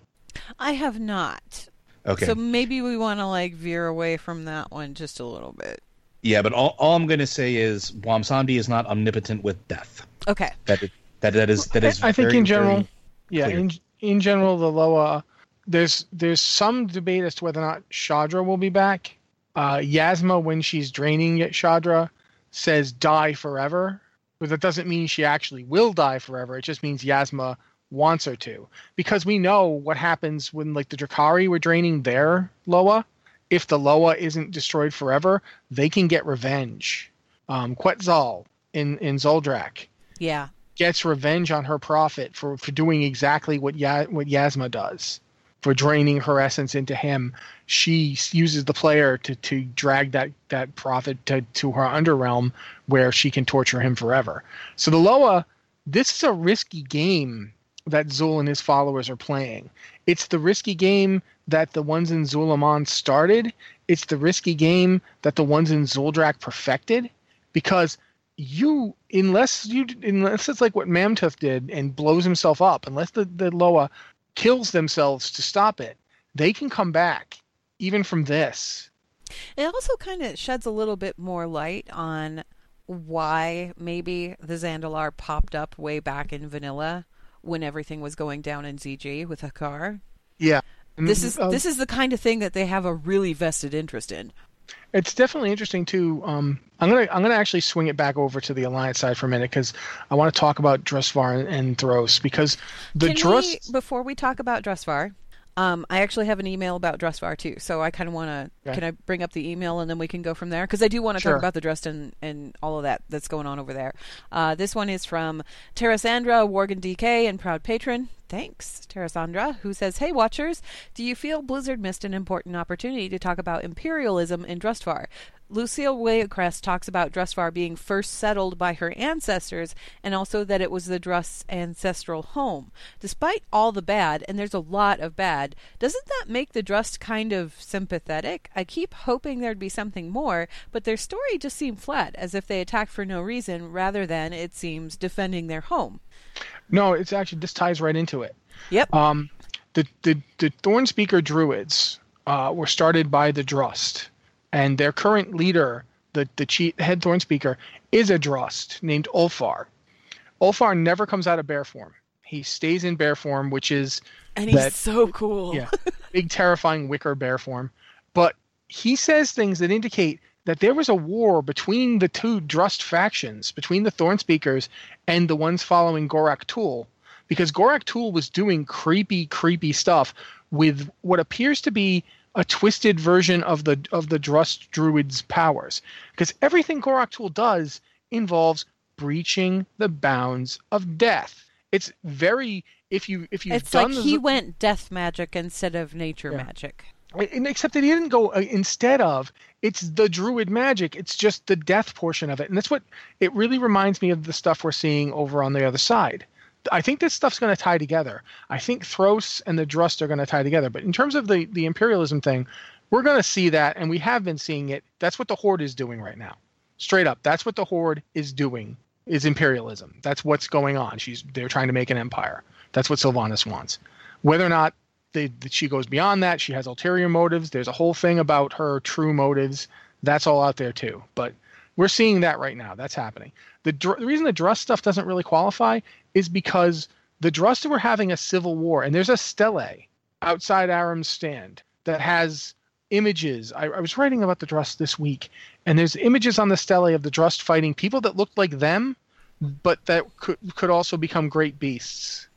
S1: I have not.
S3: Okay.
S1: So maybe we want to like veer away from that one just a little bit.
S3: Yeah, but all, all I'm going to say is Bwonsamdi is not omnipotent with death.
S1: Okay.
S3: That is, that that is that is.
S2: I think in general, yeah,
S3: clear.
S2: in in general, the Loa. There's there's some debate as to whether or not Shadra will be back. Uh, Yazma, when she's draining Shadra, says die forever, but that doesn't mean she actually will die forever. It just means Yazma wants her to, because we know what happens when like the Drakkari were draining their Loa. If the Loa isn't destroyed forever, they can get revenge. Um, Quetz'lun in in Zul'Drak
S1: Yeah.
S2: gets revenge on her prophet for, for doing exactly what ya- what Yazma does, for draining her essence into him. She uses the player to, to drag that, that prophet to, to her underrealm where she can torture him forever. So the Loa, this is a risky game that Zul and his followers are playing. It's the risky game that the ones in Zul'Aman started. It's the risky game that the ones in Zul'Drak perfected because you unless you unless it's like what Mam'toth did and blows himself up, unless the, the Loa kills themselves to stop it, they can come back even from this.
S1: It also kind of sheds a little bit more light on why maybe the Zandalar popped up way back in vanilla when everything was going down in ZG with Hakkar.
S2: Yeah.
S1: This is
S2: Um,
S1: this is the kind of thing that they have a really vested interest in.
S2: It's definitely interesting too. Um, I'm gonna I'm gonna actually swing it back over to the alliance side for a minute because I want to talk about Drustvar and, and Thros because the
S1: Can
S2: Drus
S1: we, before we talk about Drustvar, um, I actually have an email about Drustvar too. So I kind of want to.
S2: Okay.
S1: Can I bring up the email and then we can go from there? Because I do want to
S2: Sure.
S1: talk about the Drust and, and all of that that's going on over there. Uh, this one is from Terrasandra Worgen DK and proud patron. Thanks, Terrasandra, who says, Hey, watchers, do you feel Blizzard missed an important opportunity to talk about imperialism in Drustvar? Lucille Waycrest talks about Drustvar being first settled by her ancestors and also that it was the Drust's ancestral home. Despite all the bad, and there's a lot of bad, doesn't that make the Drust kind of sympathetic? I keep hoping there'd be something more, but their story just seemed flat, as if they attacked for no reason rather than, it seems, defending their home.
S2: No, it's actually this ties right into it.
S1: Yep.
S2: Um, the the the Thorn Speaker Druids uh, were started by the Drust, and their current leader, the the chief, head Thorn Speaker, is a Drust named Ulfar. Ulfar never comes out of bear form. He stays in bear form, which is
S1: and he's
S2: that-
S1: so cool.
S2: yeah, big terrifying wicker bear form. But he says things that indicate that there was a war between the two Drust factions, between the Thorn Speakers and the ones following Gorak Tul, because Gorak Tul was doing creepy, creepy stuff with what appears to be a twisted version of the of the Drust Druid's powers. Because everything Gorak Tul does involves breaching the bounds of death. It's very if you if you've
S1: It's
S2: done
S1: like
S2: the-
S1: he went death magic instead of nature
S2: Yeah.
S1: magic.
S2: except that he didn't go uh, instead of it's the druid magic. It's just the death portion of it. And that's what it really reminds me of the stuff we're seeing over on the other side. I think this stuff's going to tie together. I think thros and the drust are going to tie together. But in terms of the the imperialism thing we're going to see that and we have been seeing it. That's what the horde is doing right now. Straight up that's what the horde is doing is imperialism. That's what's going on. She's they're trying to make an empire. That's what sylvanas wants. Whether or not they, she goes beyond that. She has ulterior motives. There's a whole thing about her true motives. That's all out there too. But we're seeing that right now. That's happening. The, the reason the Drust stuff doesn't really qualify is because the Drust were having a civil war, and there's a stele outside Arom's Stand that has images. I, I was writing about the Drust this week, and there's images on the stele of the Drust fighting people that looked like them, but that could could also become great beasts.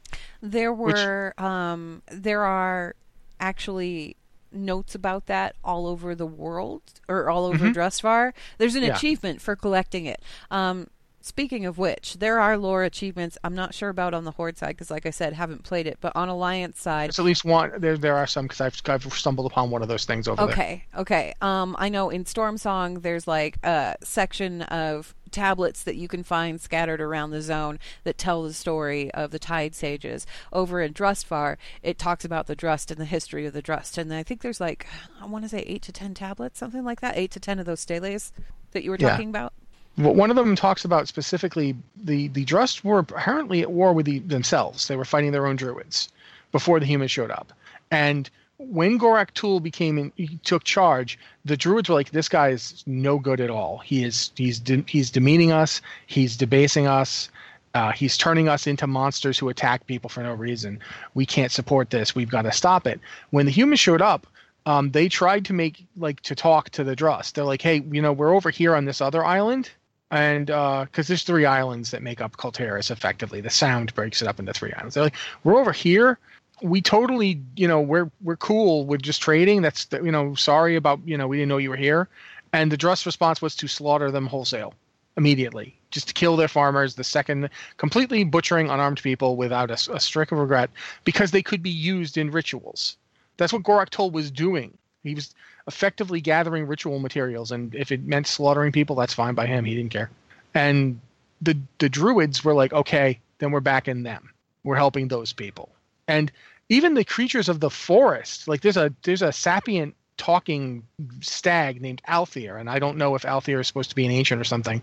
S1: There were um, there are actually notes about that all over the world or all over
S2: Mhm.
S1: Drustvar. There's an
S2: Yeah.
S1: achievement for collecting it. Um, speaking of which, there are lore achievements. I'm not sure about on the Horde side because, like I said, haven't played it. But on Alliance side,
S2: There's at least one. There there are some because I've I've stumbled upon one of those things over there.
S1: Okay, okay. Um, I know in Stormsong there's like a section of tablets that you can find scattered around the zone that tell the story of the Tide Sages. Over in Drustvar, it talks about the Drust and the history of the Drust, and I think there's like I want to say eight to ten tablets, something like that, eight to ten of those steles that you were
S2: Yeah.
S1: talking about.
S2: One of them talks about specifically the the Drust were apparently at war with the, themselves. They were fighting their own druids before the humans showed up. And when Gorak Tul became in, took charge, the druids were like, "This guy is no good at all. He is he's de- he's demeaning us. He's debasing us. Uh, he's turning us into monsters who attack people for no reason. We can't support this. We've got to stop it." When the humans showed up, um, they tried to make like to talk to the Drust. They're like, "Hey, you know, we're over here on this other island." And uh, because there's three islands that make up Kul Tiras effectively, the sound breaks it up into three islands. They're like, we're over here. We totally, you know, we're we're cool with just trading. That's the, you know, sorry about you know we didn't know you were here. And the Drust response was to slaughter them wholesale immediately, just to kill their farmers. The second, completely butchering unarmed people without a, a streak of regret because they could be used in rituals. That's what Gorak Tul was doing. He was effectively gathering ritual materials, and if it meant slaughtering people, that's fine by him. He didn't care. And the the druids were like, okay, then we're backing them. We're helping those people. And even the creatures of the forest, like there's a there's a sapient talking stag named Althir, and I don't know if Althir is supposed to be an ancient or something,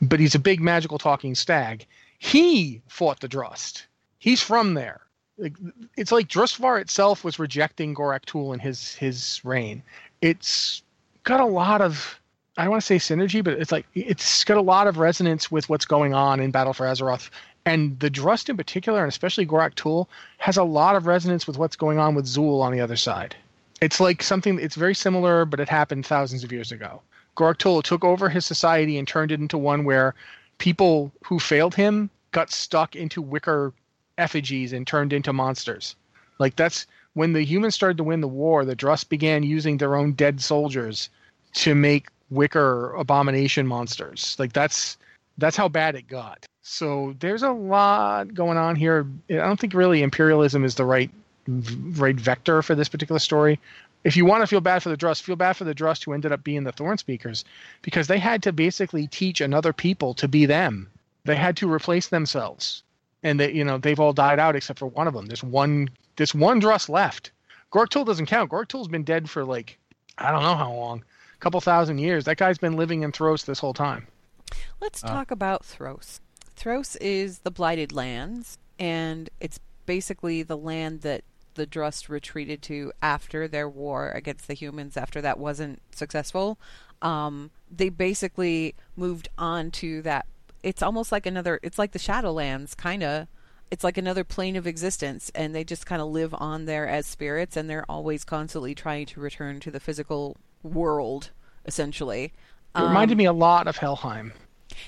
S2: but he's a big magical talking stag. He fought the Drust. He's from there. Like, it's like Drustvar itself was rejecting Gorak Tul in his his reign. It's got a lot of I don't want to say synergy, but it's like it's got a lot of resonance with what's going on in Battle for Azeroth. And the Drust in particular, and especially Gorak Tul, has a lot of resonance with what's going on with Zul on the other side. It's like something it's very similar, but it happened thousands of years ago. Gorak Tul took over his society and turned it into one where people who failed him got stuck into wicker effigies and turned into monsters. Like that's when the humans started to win the war, the Drust began using their own dead soldiers to make wicker abomination monsters. Like that's that's how bad it got. So there's a lot going on here. I don't think really imperialism is the right right vector for this particular story. If you want to feel bad for the Drust, feel bad for the Drust who ended up being the Thorn Speakers, because they had to basically teach another people to be them. They had to replace themselves, and they, you know, they've all died out except for one of them. There's one, there's one Drust left. Gorktul doesn't count. Gorktul's been dead for like, I don't know how long, a couple thousand years. That guy's been living in Thros this whole time.
S1: Let's talk about Thros. Thros is the Blighted Lands, and it's basically the land that the Drust retreated to after their war against the humans. After that wasn't successful, um, they basically moved on to that. It's almost like another. It's like the Shadowlands, kind of. It's like another plane of existence, and they just kind of live on there as spirits, and they're always constantly trying to return to the physical world, essentially.
S2: It reminded um, me a lot of Helheim.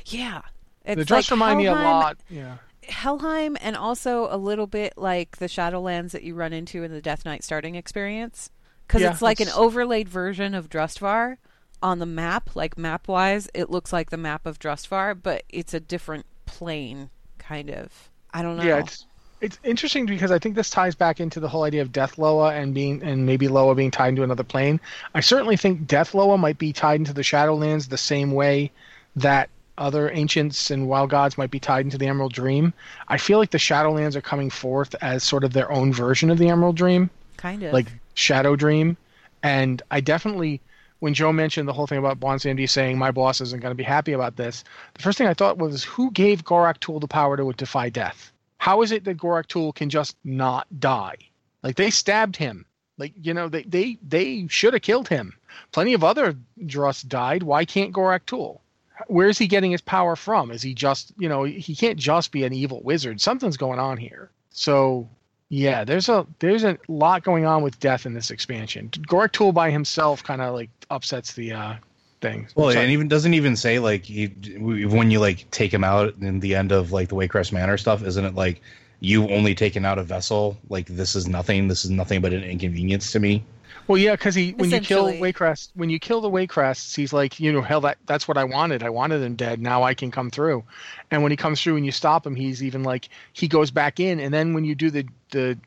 S1: Yeah. It's
S2: the Drust
S1: like
S2: remind me a lot. Yeah.
S1: Helheim and also a little bit like the Shadowlands that you run into in the Death Knight starting experience. Because
S2: Yeah,
S1: it's like an overlaid version of Drustvar on the map, like map wise, it looks like the map of Drustvar, but it's a different plane, kind of. I don't know.
S2: Yeah, it's it's interesting because I think this ties back into the whole idea of Death Loa and being and maybe Loa being tied into another plane. I certainly think Death Loa might be tied into the Shadowlands the same way that other ancients and wild gods might be tied into the Emerald Dream. I feel like the Shadowlands are coming forth as sort of their own version of the Emerald Dream,
S1: kind of.
S2: like Shadow Dream. And I definitely when Joe mentioned the whole thing about Bwonsamdi saying my boss isn't going to be happy about this, the first thing I thought was who gave Gorak Tul the power to defy death? How is it that Gorak Tul can just not die? Like they stabbed him. Like you know they they they should have killed him. Plenty of other Drust died. Why can't Gorak Tul? Where's he getting his power from? Is he just you know he can't just be an evil wizard? Something's going on here. So Yeah, there's a there's a lot going on with death in this expansion. Gorak Tul by himself kind of like upsets the uh thing.
S3: Well, and even doesn't even say like he, when you like take him out in the end of like the Waycrest Manor stuff, isn't it like you've only taken out a vessel? Like this is nothing. This is nothing but an inconvenience to me.
S2: Well, yeah, because he when you kill
S1: Essentially.
S2: Waycrest, when you kill the Waycrests, he's like, you know, hell, that that's what I wanted. I wanted him dead. Now I can come through. And when he comes through and you stop him, he's even like he goes back in. And then when you do the the,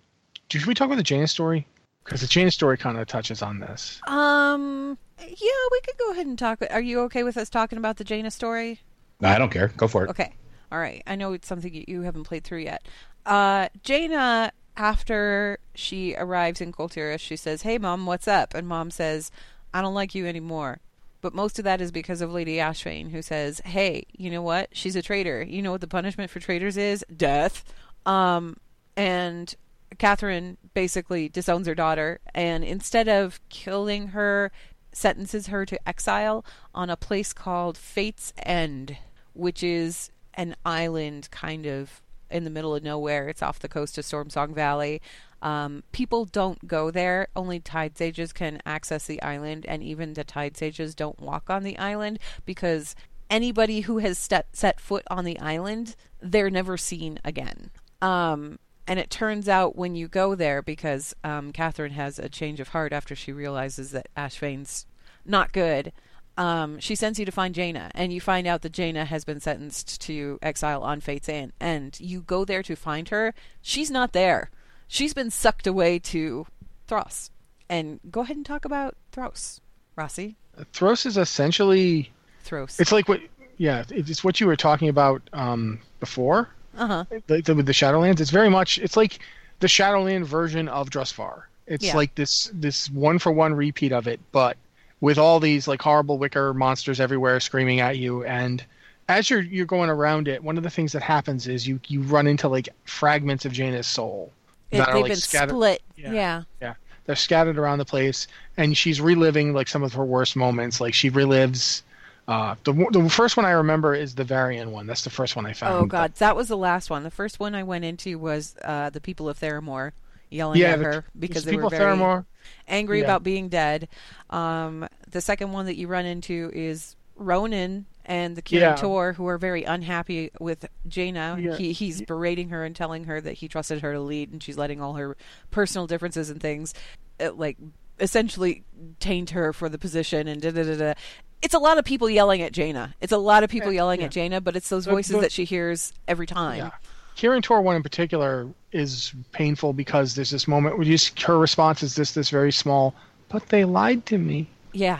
S2: should we talk about the Jaina story? Because the Jaina story kind of touches on this.
S1: Um, yeah, we could go ahead and talk. Are you okay with us talking about the Jaina story?
S3: No, I don't care. Go for it.
S1: Okay. All right. I know it's something you- you haven't played through yet. Uh, Jaina, after she arrives in Kul Tiras, she says, Hey, Mom, what's up? And Mom says, I don't like you anymore. But most of that is because of Lady Ashvane, who says, Hey, you know what? She's a traitor. You know what the punishment for traitors is? Death. Um, and Katherine basically disowns her daughter, and instead of killing her, sentences her to exile on a place called Fate's End, which is an island kind of in the middle of nowhere. It's off the coast of Stormsong Valley. Um, people don't go there. Only tide sages can access the island, and even the tide sages don't walk on the island because anybody who has set, set foot on the island, they're never seen again. Um, and it turns out when you go there, because um, Katherine has a change of heart after she realizes that Ashvane's not good, um, she sends you to find Jaina, and you find out that Jaina has been sentenced to exile on Fate's End. And you go there to find her. She's not there. She's been sucked away to Thros. And go ahead and talk about Thros, Rossi.
S2: Thros is essentially
S1: Thros.
S2: it's like what yeah it's what you were talking about um, before
S1: Uh huh.
S2: like the, with the Shadowlands. It's very much it's like the Shadowland version of Drustvar. It's
S1: Yeah.
S2: like this this one for one repeat of it, but with all these like horrible wicker monsters everywhere screaming at you. And as you're you're going around it, one of the things that happens is you you run into like fragments of Jaina's soul
S1: It,
S2: that are
S1: they've
S2: like
S1: been
S2: scattered.
S1: split.
S2: Yeah.
S1: yeah.
S2: They're scattered around the place, and she's reliving like some of her worst moments. Like she relives. Uh, the the first one I remember is the Varian one. That's the first one I found.
S1: Oh God, that was the last one. The first one I went into was uh, the people of Theramore yelling
S2: Yeah,
S1: at her because they were very
S2: Theramore.
S1: angry
S2: Yeah.
S1: about being dead. Um, the second one that you run into is Rhonin and the Kirin
S2: Yeah.
S1: Tor, who are very unhappy with Jaina.
S2: Yeah.
S1: He he's berating her and telling her that he trusted her to lead, and she's letting all her personal differences and things, uh, like essentially taint her for the position and da da da da. It's a lot of people yelling at Jaina. It's a lot of people yelling
S2: yeah.
S1: at Jaina, but it's those
S2: But-
S1: voices
S2: but-
S1: that she hears every time.
S2: Yeah. Kirin Tor one in particular is painful because there's this moment where you just, her response is this this very small, but they lied to me.
S1: Yeah.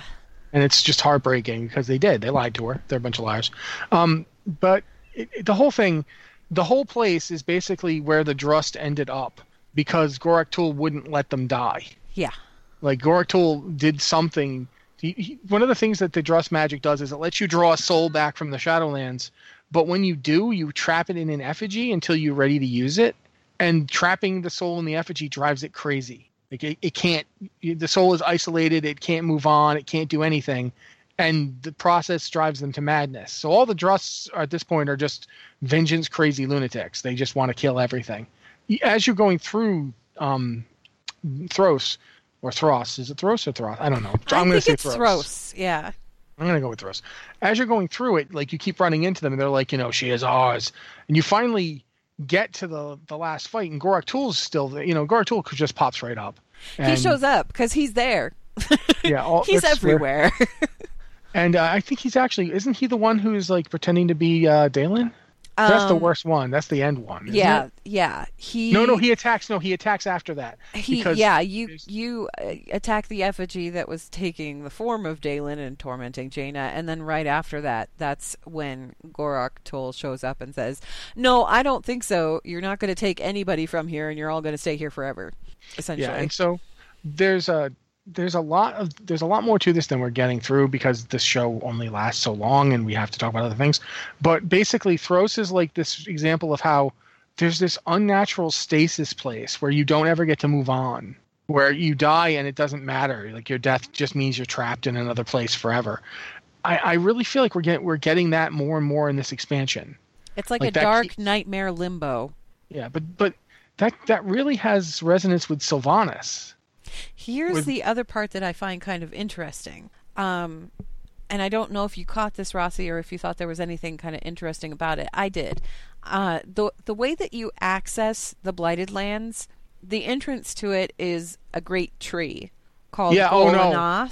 S2: And it's just heartbreaking because they did. They lied to her. They're a bunch of liars. Um, but it, it- the whole thing, the whole place is basically where the Drust ended up because Gorak Tul wouldn't let them die.
S1: Yeah.
S2: Like Gorak Tul did something. He, he, one of the things that the Drust magic does is it lets you draw a soul back from the Shadowlands, but when you do, you trap it in an effigy until you're ready to use it. And trapping the soul in the effigy drives it crazy. Like it, it can't. The soul is isolated. It can't move on. It can't do anything, and the process drives them to madness. So all the Drusts at this point are just vengeance crazy lunatics. They just want to kill everything. As you're going through um, Thros or Thros, is it Thros or Thros? I don't know.
S1: I
S2: I'm going to say Thros.
S1: Thros. Yeah.
S2: I'm gonna go with Thros. As you're going through it, like you keep running into them, and they're like, you know, she is ours, and you finally get to the the last fight, and Gorak Tul's still there. You know, Gorak Tul just pops right up.
S1: he shows up because he's there.
S2: Yeah, all,
S1: he's everywhere.
S2: and uh, I think he's actually isn't he the one who's like pretending to be uh, Daelin? That's the
S1: Um,
S2: worst one. That's the end one.
S1: Yeah,
S2: it?
S1: yeah. He
S2: No, no, he attacks. No, he attacks after that.
S1: he yeah. You
S2: there's-
S1: you uh, attack the effigy that was taking the form of Daelin and tormenting Jaina, and then right after that, that's when Gorak Tul shows up and says, "No, I don't think so. You're not going to take anybody from here, and you're all going to stay here forever." Essentially,
S2: Yeah, and so there's a there's a lot of there's a lot more to this than we're getting through because this show only lasts so long and we have to talk about other things. But basically, Thros is like this example of how there's this unnatural stasis place where you don't ever get to move on, where you die and it doesn't matter. Like your death just means you're trapped in another place forever. I, I really feel like we're getting we're getting that more and more in this expansion.
S1: it's like,
S2: like
S1: a dark
S2: keeps-
S1: nightmare limbo.
S2: Yeah, but but that that really has resonance with Sylvanas.
S1: Here's
S2: With-
S1: the other part that I find kind of interesting. Um, and I don't know if you caught this, Rossi, or if you thought there was anything kind of interesting about it. I did. Uh, the the way that you access the blighted lands, the entrance to it is a great tree called
S2: Yeah, oh, no.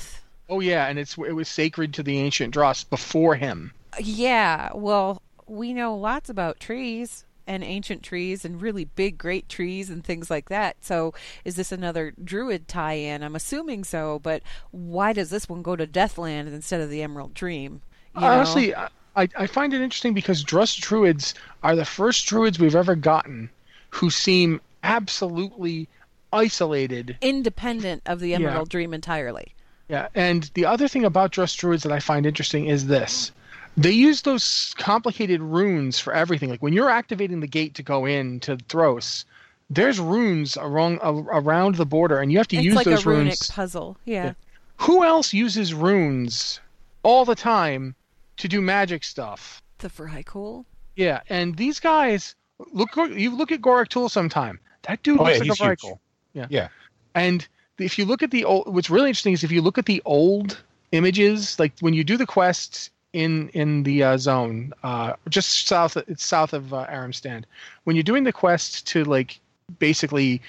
S2: Oh yeah, and it's it was sacred to the ancient Drust before him.
S1: Yeah, well, we know lots about trees and ancient trees and really big, great trees and things like that. So, is this another druid tie in? I'm assuming so, but why does this one go to Deathland instead of the Emerald Dream? You uh, know?
S2: Honestly, I, I find it interesting because Drust druids are the first druids we've ever gotten who seem absolutely isolated.
S1: independent of the Emerald Dream entirely.
S2: Yeah, and the other thing about Drust druids that I find interesting is this. They use those complicated runes for everything. Like when you're activating the gate to go in to Thros, there's runes around around the border, and you have to
S1: It's
S2: use
S1: like
S2: those
S1: a runic
S2: runes.
S1: puzzle. Yeah.
S2: Yeah. Who else uses runes all the time to do magic stuff?
S1: The Vrykul.
S2: Yeah, and these guys look. You look at Gorak Tul sometime. That dude
S3: Oh,
S2: looks
S3: yeah,
S2: like a
S3: huge.
S2: Vrykul. Yeah.
S3: Yeah.
S2: And if you look at the old, what's really interesting is if you look at the old images, like when you do the quests in in the uh, zone, uh, just south, it's south of uh, Aramstand. When you're doing the quest to like basically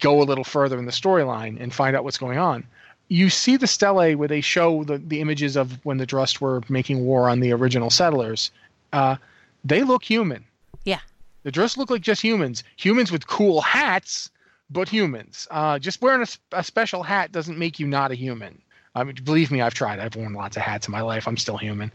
S2: go a little further in the storyline and find out what's going on, you see the stelae where they show the, the images of when the Drust were making war on the original settlers. Uh, they look human.
S1: Yeah.
S2: The Drust look like just humans. Humans with cool hats, but humans. Uh, just wearing a special hat doesn't make you not a human. I mean, believe me, I've tried. I've worn lots of hats in my life. I'm still human.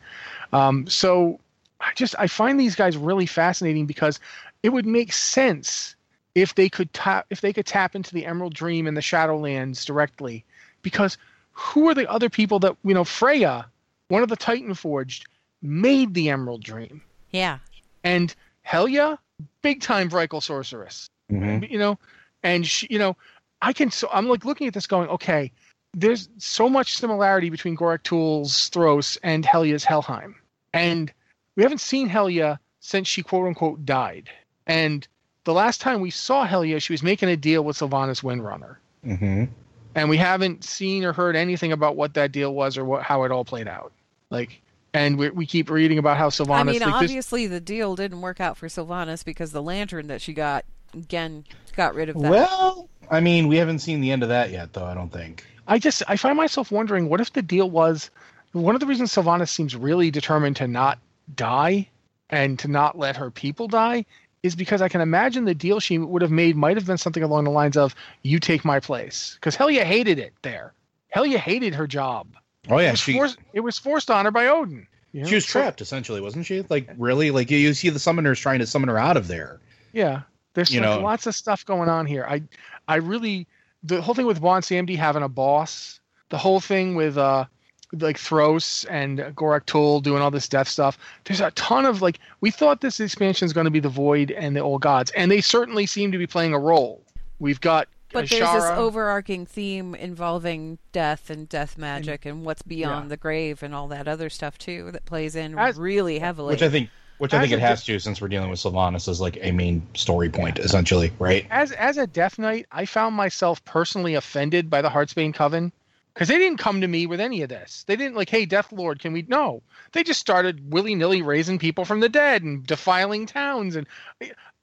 S2: Um, so I just I find these guys really fascinating because it would make sense if they could tap if they could tap into the Emerald Dream and the Shadowlands directly. Because who are the other people that you know? Freya, one of the Titan Forged, made the Emerald Dream,
S1: Yeah.
S2: and Helya, big time Vrykul sorceress
S3: Mhm.
S2: you know and she, you know i can so i'm like looking at this going okay there's so much similarity between gorak tul's thros and helya's helheim and we haven't seen helya since she quote unquote died and the last time we saw helya she was making a deal with sylvanas windrunner
S3: Mhm.
S2: and we haven't seen or heard anything about what that deal was or what how it all played out like and we, we keep reading about how sylvanas
S1: I mean,
S2: like this,
S1: obviously the deal didn't work out for Sylvanas because the lantern that she got, again, got rid of that.
S3: Well, I mean, we haven't seen the end of that yet, though. I don't think.
S2: I just I find myself wondering what if the deal was one of the reasons Sylvanas seems really determined to not die and to not let her people die is because I can imagine the deal she would have made might have been something along the lines of "You take my place," because Helya hated it there. Helya hated her job.
S3: Oh
S2: it,
S3: yeah,
S2: was
S3: she
S2: forced, it was forced on her by Odin. you know?
S3: she was trapped essentially, wasn't she? Like really, like you, you see the summoners trying to summon her out of there.
S2: Yeah, there's like
S3: know.
S2: lots of stuff going on here. I, I really, the whole thing with Bwonsamdi having a boss, the whole thing with uh, like Thros and Gorak Tul doing all this death stuff. There's a ton of like we thought this expansion is going to be the Void and the Old Gods, and they certainly seem to be playing a role. We've got
S1: But there's this overarching theme involving death and death magic and, what's beyond
S2: yeah.
S1: the grave and all that other stuff too that plays in
S2: As-
S1: really heavily.
S3: Which I think, which I think it has to, since we're dealing with Sylvanas as like a main story point, essentially, right?
S2: as as a Death Knight, I found myself personally offended by the Heartsbane Coven because they didn't come to me with any of this. They didn't like, "Hey, Death Lord, can we?" No, they just started willy nilly raising people from the dead and defiling towns. And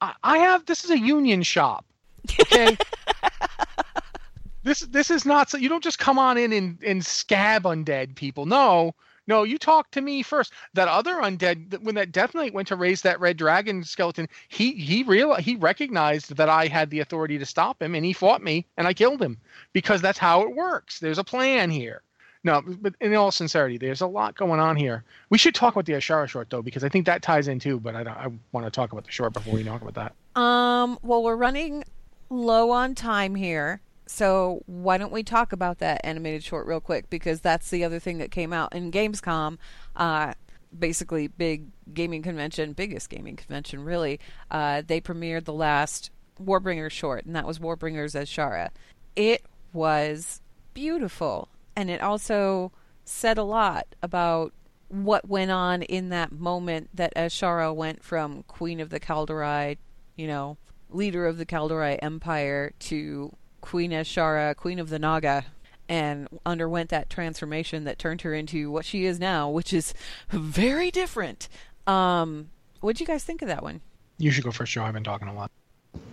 S2: I, I have this is a union shop, okay. this this is not so you don't just come on in and, and scab undead people. No, no, you talk to me first. That other undead, when that Death Knight went to raise that red dragon skeleton, he he real he recognized that I had the authority to stop him, and he fought me, and I killed him because that's how it works. There's a plan here. No, but in all sincerity, there's a lot going on here. We should talk about the Azshara short though, because I think that ties in too. But I I want to talk about the short before we talk about that.
S1: Um, well, we're running low on time here. So why don't we talk about that animated short real quick because that's the other thing that came out in Gamescom, uh, basically big gaming convention, biggest gaming convention really. Uh, they premiered the last Warbringer short, and that was Warbringer's Azshara. It was beautiful, and it also said a lot about what went on in that moment that Azshara went from Queen of the Kaldorei, you know, leader of the Kaldorei Empire to Queen Azshara, Queen of the Naga, and underwent that transformation that turned her into what she is now, which is very different. Um, what'd you guys think of that one?
S2: You should go first, Joe. I've been talking a lot.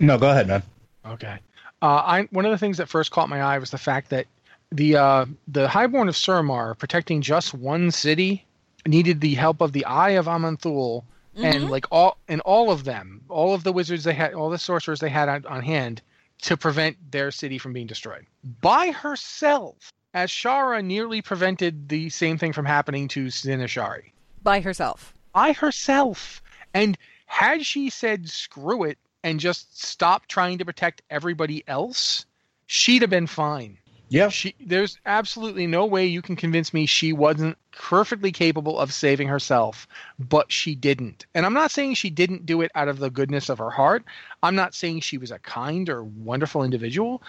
S3: No, go ahead, man.
S2: Okay. Uh, I one of the things that first caught my eye was the fact that the uh, the Highborn of Suramar protecting just one city needed the help of the Eye of Aman'Thul and like all and all of them, all of the wizards they had, all the sorcerers they had on, on hand to prevent their city from being destroyed by herself. Azshara nearly prevented the same thing from happening to Zin-Azshari
S1: By herself.
S2: by herself. And had she said screw it and just stopped trying to protect everybody else, she'd have been fine.
S3: Yeah.
S2: She there's absolutely no way you can convince me she wasn't perfectly capable of saving herself, but she didn't. And I'm not saying she didn't do it out of the goodness of her heart. I'm not saying she was a kind or wonderful individual,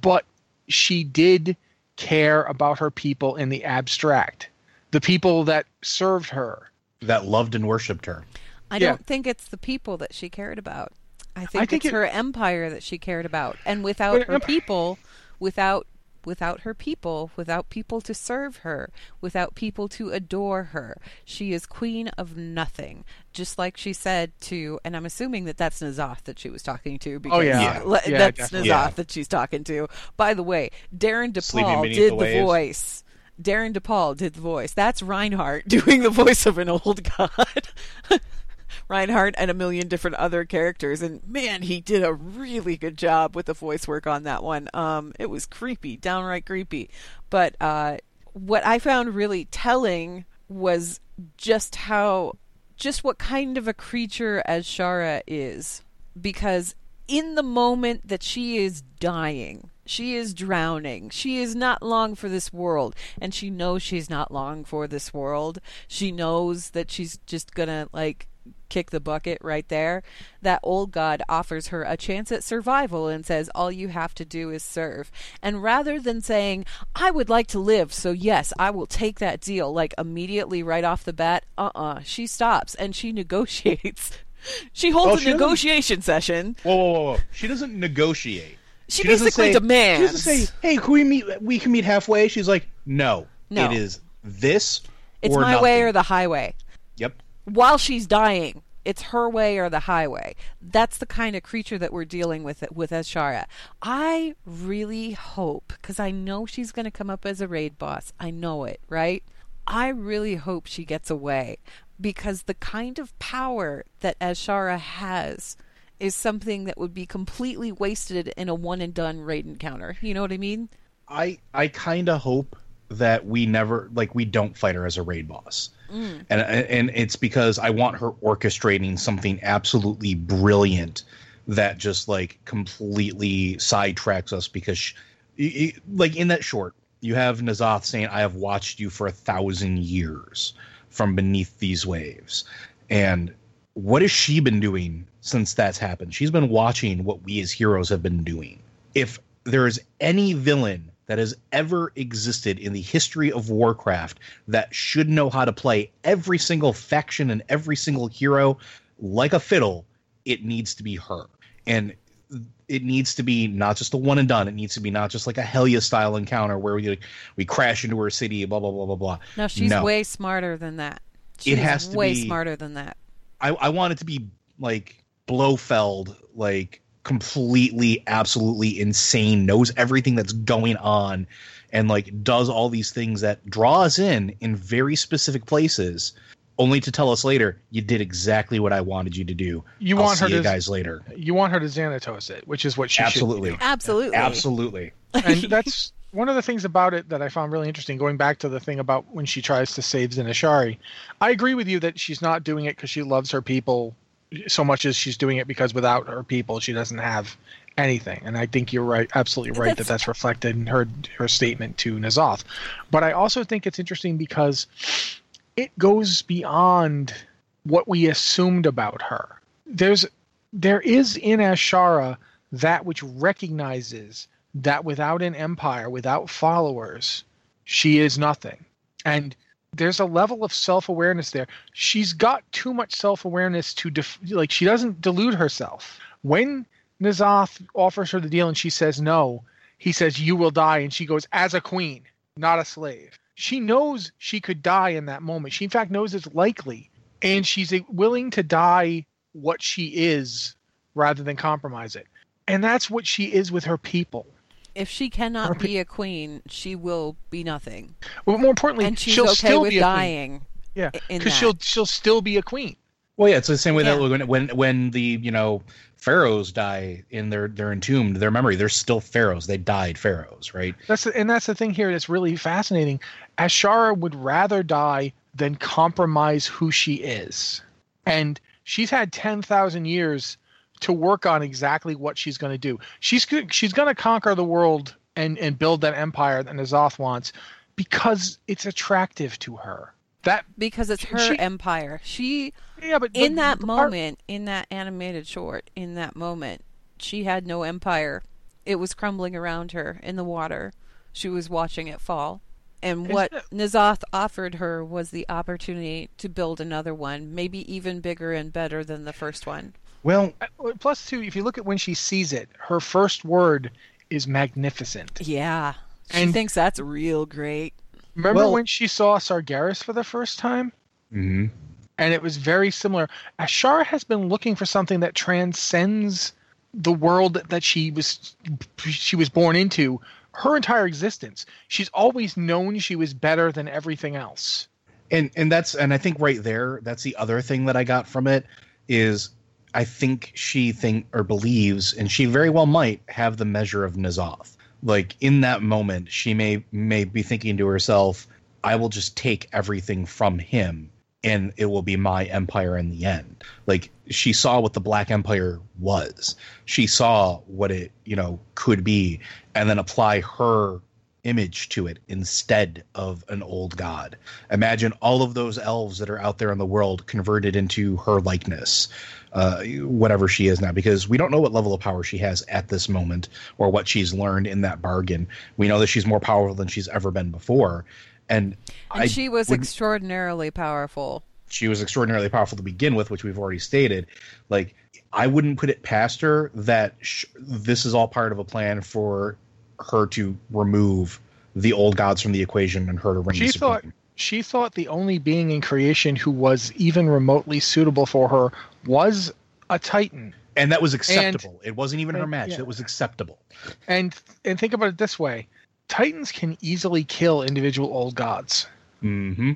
S2: but she did care about her people in the abstract. The people that served her.
S3: That loved and worshipped her.
S1: I
S2: Yeah.
S1: don't think it's the people that she cared about. I think,
S2: think
S1: it's
S2: it-
S1: her empire that she cared about, and without her
S2: emp-
S1: people, without without her people, without people to serve her, without people to adore her, she is queen of nothing. Just like she said to, and I'm assuming that that's N'Zoth that she was talking to. Oh, because
S2: Oh, yeah.
S3: Yeah.
S1: le-
S2: Yeah,
S1: that's
S2: definitely.
S1: N'Zoth
S3: Yeah.
S1: that she's talking to. By the way,
S3: Darin
S1: De
S3: Paul
S1: did
S3: the
S1: the, voice. Darin De Paul did the voice. That's Reinhardt doing the voice of an old god. Reinhardt and a million different other characters, and man, he did a really good job with the voice work on that one. Um, it was creepy, downright creepy. But uh, what I found really telling was just how, just what kind of a creature Azshara is, because in the moment that she is dying, she is drowning. She is not long for this world, and she knows she's not long for this world. She knows that she's just gonna like kick the bucket right there. That old god offers her a chance at survival and says all you have to do is serve. And rather than saying I would like to live, so yes, I will take that deal like immediately right off the bat, uh-uh, she stops and she negotiates. She holds
S3: Well,
S1: a
S3: she doesn't-
S1: negotiation session.
S3: Whoa, whoa, whoa, whoa! She doesn't negotiate.
S1: She,
S3: doesn't
S1: basically
S3: say-
S1: demands.
S3: She doesn't say, "Hey, can we meet? We can meet halfway." She's like, "No,
S1: No.
S3: it is this
S1: it's my
S3: nothing."
S1: way or the highway. While she's dying. It's her way or the highway. That's the kind of creature that we're dealing with with Azshara. I really hope, because I know she's going to come up as a raid boss. I know it, right? I really hope she gets away because the kind of power that Azshara has is something that would be completely wasted in a one and done raid encounter. You know what I mean?
S3: I I kind of hope that we never like we don't fight her as a raid boss, mm. and and it's because I want her orchestrating something absolutely brilliant that just like completely sidetracks us because she, like in that short you have N'Zoth saying I have watched you for a thousand years from beneath these waves. And what has she been doing since that's happened? She's been watching what we as heroes have been doing. If there is any villain that has ever existed in the history of Warcraft that should know how to play every single faction and every single hero like a fiddle, it needs to be her. And it needs to be not just a one and done. It needs to be not just like a Helya style encounter where we we crash into her city, blah blah blah blah blah.
S1: No, she's
S3: No.
S1: way smarter than that. She's
S3: It has to be
S1: way
S3: be-
S1: smarter than that.
S3: I, I want it to be like Blofeld, like completely, absolutely insane, knows everything that's going on, and like does all these things that draw us in in very specific places, only to tell us later, you did exactly what I wanted you to do.
S2: You
S3: I'll
S2: want her
S3: see you
S2: to
S3: guys later.
S2: you want her to Xanatos it, which is what she
S3: Absolutely.
S2: should
S1: Absolutely.
S3: Absolutely.
S2: And that's one of the things about it that I found really interesting. Going back to the thing about when she tries to save Zin-Azshari, I agree with you that she's not doing it because she loves her people so much as she's doing it because without her people, she doesn't have anything. And I think you're right, absolutely right, that
S1: That's-
S2: that's reflected in her her statement to N'Zoth. But I also think it's interesting because it goes beyond what we assumed about her. There's there is in Azshara that which recognizes that without an empire, without followers, she is nothing. And there's a level of self-awareness there. She's got too much self-awareness to def- like she doesn't delude herself. When N'Zoth offers her the deal and she says no, he says, You will die. And she goes, As a queen, not a slave. She knows she could die in that moment. She, in fact, knows it's likely. And she's willing to die what she is rather than compromise it. And that's what she is with her people.
S1: If she cannot be a queen, she will be nothing.
S2: Well, more importantly,
S1: and she's
S2: she'll
S1: okay
S2: still
S1: with
S2: be
S1: dying.
S2: Yeah, because she'll she'll still be a queen.
S3: Well, yeah, it's the same way
S1: Yeah.
S3: that when when when the you know pharaohs die in their they're entombed, their memory, they're still pharaohs. They died pharaohs, right?
S2: That's the, and that's the thing here that's really fascinating. Azshara would rather die than compromise who she is, and she's had ten thousand years to work on exactly what she's going to do. She's she's going to conquer the world and and build that empire that N'Zoth wants because it's attractive to her. That
S1: because it's her
S2: She-
S1: empire. She
S2: yeah, but
S1: in
S2: but-
S1: that
S2: but our-
S1: moment, in that animated short, in that moment, she had no empire. It was crumbling around her in the water. She was watching it fall. And what
S2: that-
S1: N'Zoth offered her was the opportunity to build another one, maybe even bigger and better than the first one.
S3: Well,
S2: Uh, plus two, if you look at when she sees it, her first word is magnificent.
S1: Yeah. She
S2: And-
S1: thinks that's real great.
S2: Remember
S3: Well-
S2: when she saw Sargeras for the first time?
S3: mhm.
S2: And it was very similar. Azshara has been looking for something that transcends the world that she was she was born into her entire existence. She's always known she was better than everything else.
S3: and and that's and I think right there, that's the other thing that I got from it is I think she think or believes, and she very well might have the measure of N'Zoth. Like in that moment, she may may be thinking to herself, "I will just take everything from him, and it will be my empire in the end." Like she saw what the Black Empire was. She saw what it you know could be, and then apply her image to it instead of an old god. Imagine all of those elves that are out there in the world converted into her likeness, uh, whatever she is now, because we don't know what level of power she has at this moment or what she's learned in that bargain. We know that she's more powerful than she's ever been before. And,
S1: And she was
S3: would-
S1: extraordinarily powerful.
S3: she was extraordinarily powerful to begin with, which we've already stated. Like, I wouldn't put it past her that sh- this is all part of a plan for her to remove the old gods from the equation and her to reign
S2: She
S3: supreme.
S2: thought she thought the only being in creation who was even remotely suitable for her was a titan.
S3: and that was acceptable. it wasn't even her
S2: and-
S3: match;
S2: yeah.
S3: it was acceptable.
S2: And and think about it this way. Titans can easily kill individual old gods.
S3: hmm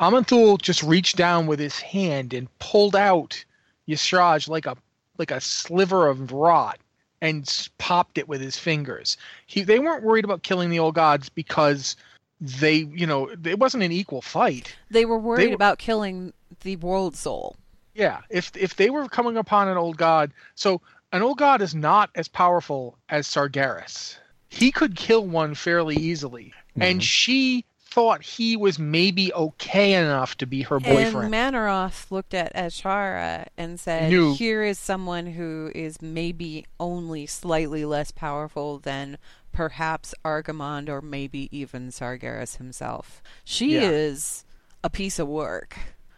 S2: Aman'Thul just reached down with his hand and pulled out Y'Shaarj like a like a sliver of rot and popped it with his fingers. He they weren't worried about killing the old gods because they you know it wasn't an equal fight.
S1: They were worried
S2: were-
S1: about killing the world soul.
S2: Yeah, if if they were coming upon an old god, so an old god is not as powerful as Sargeras. He could kill one fairly easily, and mm-hmm. she thought he was maybe okay enough to be her boyfriend.
S1: And
S2: boyfriend.
S1: Mannoroth looked at Azshara and said,
S2: Knew.
S1: Here is someone who is maybe only slightly less powerful than perhaps Archimonde or maybe even Sargeras himself. She
S2: Yeah.
S1: is a piece of work.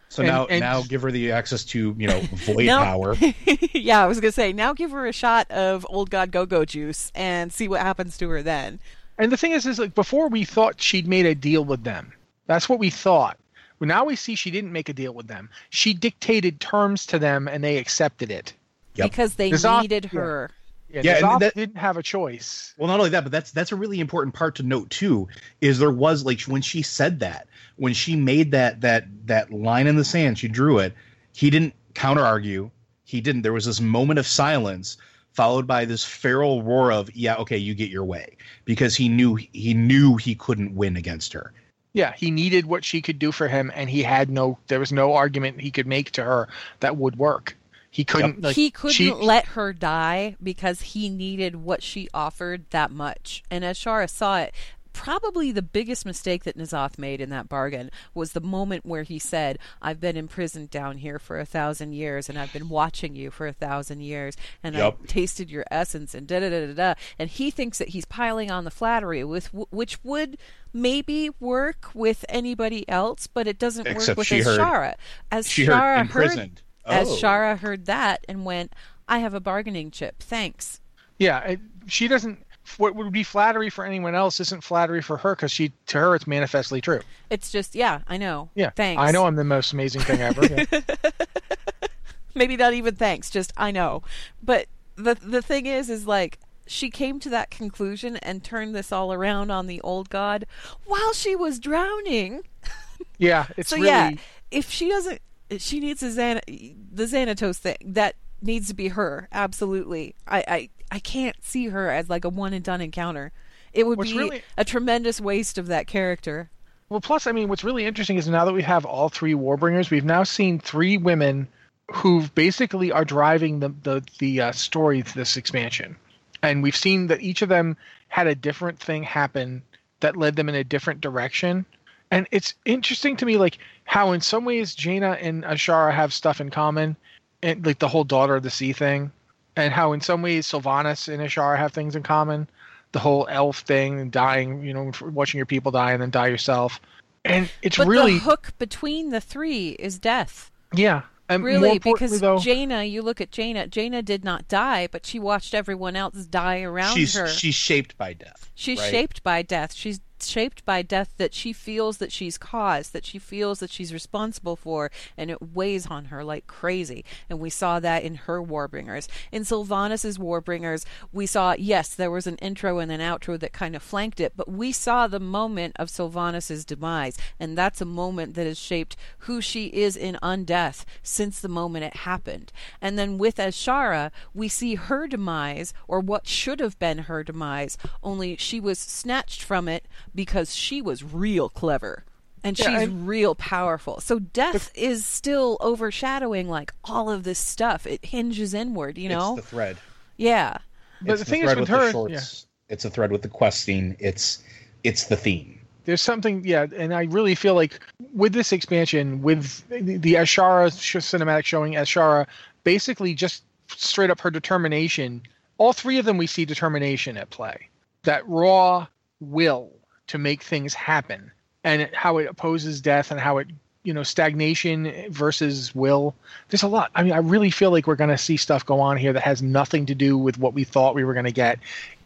S3: So
S2: And-
S3: now,
S2: and-
S3: now give her the access to you know void
S1: Now-
S3: power.
S1: yeah, I was going to say, now give her a shot of Old God Go Go juice and see what happens to her then.
S2: And the thing is, is like before we thought she'd made a deal with them. That's what we thought. Well, now we see she didn't make a deal with them. She dictated terms to them, and they accepted it.
S3: Yep.
S1: Because they
S2: N'Zoth-
S1: needed her.
S2: Yeah,
S3: Yeah, and that-
S2: didn't have a choice.
S3: Well, not only that, but that's that's a really important part to note too. Is there was like when she said that, when she made that that that line in the sand, she drew it. He didn't counter argue. He didn't. There was this moment of silence, followed by this feral roar of "Yeah, okay, you get your way," because he knew he knew he couldn't win against her.
S2: Yeah, he needed what she could do for him, and he had no. There was no argument he could make to her that would work. He couldn't. Like,
S1: he couldn't
S2: she-
S1: let her die because he needed what she offered that much. And as Shara saw it, probably the biggest mistake that N'Zoth made in that bargain was the moment where he said, I've been imprisoned down here for a thousand years and I've been watching you for a thousand years and
S3: Yep.
S1: I've tasted your essence and da da da da da. And he thinks that he's piling on the flattery with which would maybe work with anybody else, but it doesn't
S3: Except
S1: work with
S3: she heard-
S1: As
S3: she heard
S1: Shara heard
S3: imprisoned.
S1: as
S3: Oh.
S1: Shara heard that and went, I have a bargaining chip. Thanks.
S2: Yeah, it, she doesn't. What would be flattery for anyone else isn't flattery for her because she to her it's manifestly true.
S1: It's just yeah, I know.
S2: Yeah,
S1: Thanks.
S2: I know I'm the most amazing thing ever. Yeah.
S1: Maybe not even thanks, just I know. But the the thing is is like she came to that conclusion and turned this all around on the old god while she was drowning.
S2: yeah, it's
S1: so
S2: really
S1: yeah, if she doesn't she needs a Xan- the Xanatos thing that needs to be her absolutely. I I I can't see her as like a one and done encounter. It would
S2: What's
S1: be
S2: really-
S1: a tremendous waste of that character.
S2: Well, plus, I mean, what's really interesting is now that we have all three Warbringers, we've now seen three women who basically are driving the the the uh, story to this expansion, and we've seen that each of them had a different thing happen that led them in a different direction. And it's interesting to me, like how in some ways Jaina and Azshara have stuff in common, and like the whole daughter of the sea thing, and how in some ways Sylvanas and Azshara have things in common the whole elf thing and dying, you know, watching your people die and then die yourself. And it's
S1: But
S2: really,
S1: the hook between the three is death.
S2: yeah. And
S1: Really, because
S2: though,
S1: Jaina, you look at Jaina. Jaina did not die, but she watched everyone else die around
S3: she's
S1: her.
S3: she's shaped by death.
S1: She's
S3: right?
S1: shaped by death. She's shaped by death that she feels that she's caused, that she feels that she's responsible for, and it weighs on her like crazy. And we saw that in her Warbringers. In Sylvanas' Warbringers, we saw, yes, there was an intro and an outro that kind of flanked it, but we saw the moment of Sylvanas' demise, and that's a moment that has shaped who she is in undeath since the moment it happened. And then with Azshara, we see her demise, or what should have been her demise, only she was snatched from it because she was real clever. And
S2: Yeah,
S1: she's
S2: and-
S1: real powerful. So death is still overshadowing like all of this stuff. It hinges inward, you know?
S3: It's the thread.
S1: yeah.
S2: But
S3: it's
S2: the thing is with
S3: with
S2: her-
S3: the shorts. It's a thread with the questing. It's it's the theme.
S2: there's something, yeah. And I really feel like with this expansion, with the, the Azshara cinematic showing Azshara, basically just straight up her determination. All three of them, we see determination at play. That raw will to make things happen, and how it opposes death, and how it, you know, stagnation versus will. There's a lot. I mean, I really feel like we're going to see stuff go on here that has nothing to do with what we thought we were going to get,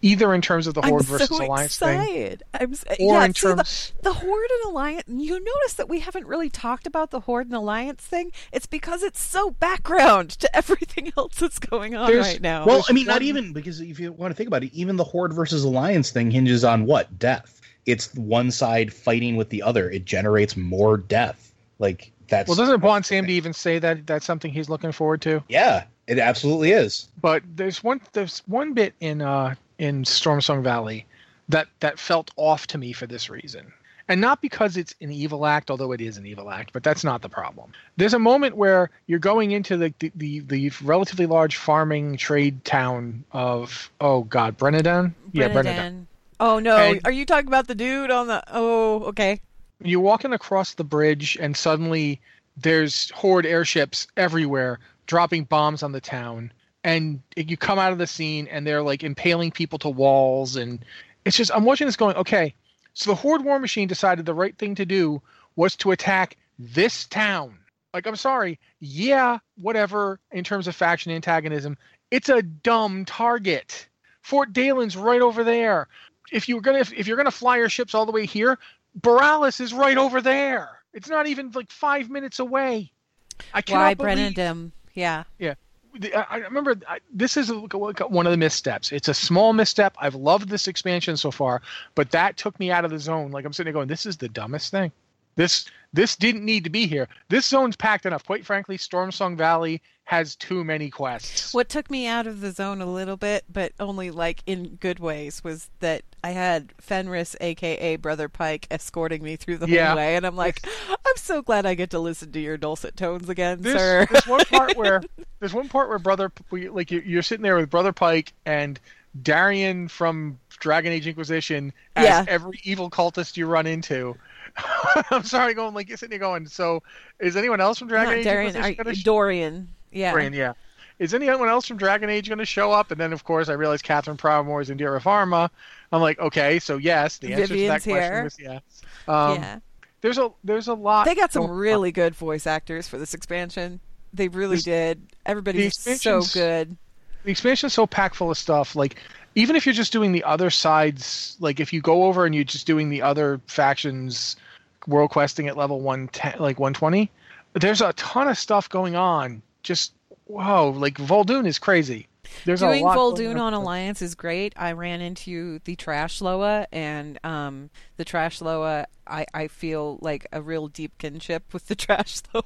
S2: either in terms of the Horde
S1: I'm
S2: versus
S1: so
S2: Alliance thing.
S1: I'm s-
S2: Or
S1: yeah,
S2: in
S1: see, the-
S2: terms-
S1: the, Horde and Alliance. You notice that we haven't really talked about the Horde and Alliance thing. It's because it's so background to everything else that's going on
S2: There's-
S1: right now.
S3: Well,
S2: There's
S3: I mean, not even because if you want to think about it, even the Horde versus Alliance thing hinges on what death. It's one side fighting with the other. It generates more death. Like that's
S2: Well, doesn't Bwonsamdi even say that that's something he's looking forward to?
S3: yeah, it absolutely is.
S2: But there's one there's one bit in uh in Stormsong Valley that that felt off to me for this reason. And not because it's an evil act, although it is an evil act, but that's not the problem. There's a moment where you're going into the the, the, the relatively large farming trade town of oh god, Brennadam? Yeah,
S1: Brennadam. Oh no,
S2: And-
S1: are you talking about the dude on the? Oh, okay.
S2: you're walking across the bridge and suddenly there's horde airships everywhere dropping bombs on the town. And you come out of the scene and they're like impaling people to walls and it's just i'm watching this going okay so the horde war machine decided the right thing to do was to attack this town. Like i'm sorry. Yeah whatever in terms of faction antagonism. It's a dumb target. Fort Daelin's right over there if you're gonna if, if you're gonna fly your ships all the way here Boralus is right over there. It's not even like five minutes away. I cannot
S1: Why
S2: believe.
S1: Brennadam? Yeah.
S2: I, I remember I, this is one of the missteps. It's a small misstep. I've loved this expansion so far, but that took me out of the zone. Like I'm sitting there going, "This is the dumbest thing. This this didn't need to be here. This zone's packed enough." Quite frankly, Stormsong Valley has too many quests.
S1: What took me out of the zone a little bit, but only like in good ways, was that I had Fenris, aka Brother Pike, escorting me through the
S2: Yeah.
S1: whole way, and I'm like, I'm so glad I get to listen to your dulcet tones again,
S2: There's,
S1: sir.
S2: there's one part where there's one part where brother like you- you're sitting there with brother Pike and Darian from Dragon Age Inquisition as
S1: Yeah.
S2: every evil cultist you run into. I'm sorry, going like you're sitting there going. So, is anyone else from Dragon
S1: Not
S2: Age
S1: Darian,
S2: Inquisition
S1: are, Dorian. Yeah.
S2: Dorian, yeah. Is anyone else from Dragon Age going to show up? And then, of course, I realized Katherine Proudmoore is Indira Varma. I'm like, okay, so yes, the answer
S1: Vivian's
S2: to that question was yes. Um,
S1: yeah.
S2: There's a there's a lot.
S1: They got some
S2: going on.
S1: really good voice actors for this expansion. They really
S2: This-
S1: did. Everybody's so good.
S2: the expansion's so packed full of stuff. Like even if you're just doing the other sides, like if you go over and you're just doing the other factions, world questing at level one ten, like one twenty, there's a ton of stuff going on. Just wow, like Vol'dun is crazy. There's
S1: Doing
S2: a lot going
S1: on Alliance is great. I ran into the Trash Loa, and um, the Trash Loa, I, I feel like a real deep kinship with the Trash Loa.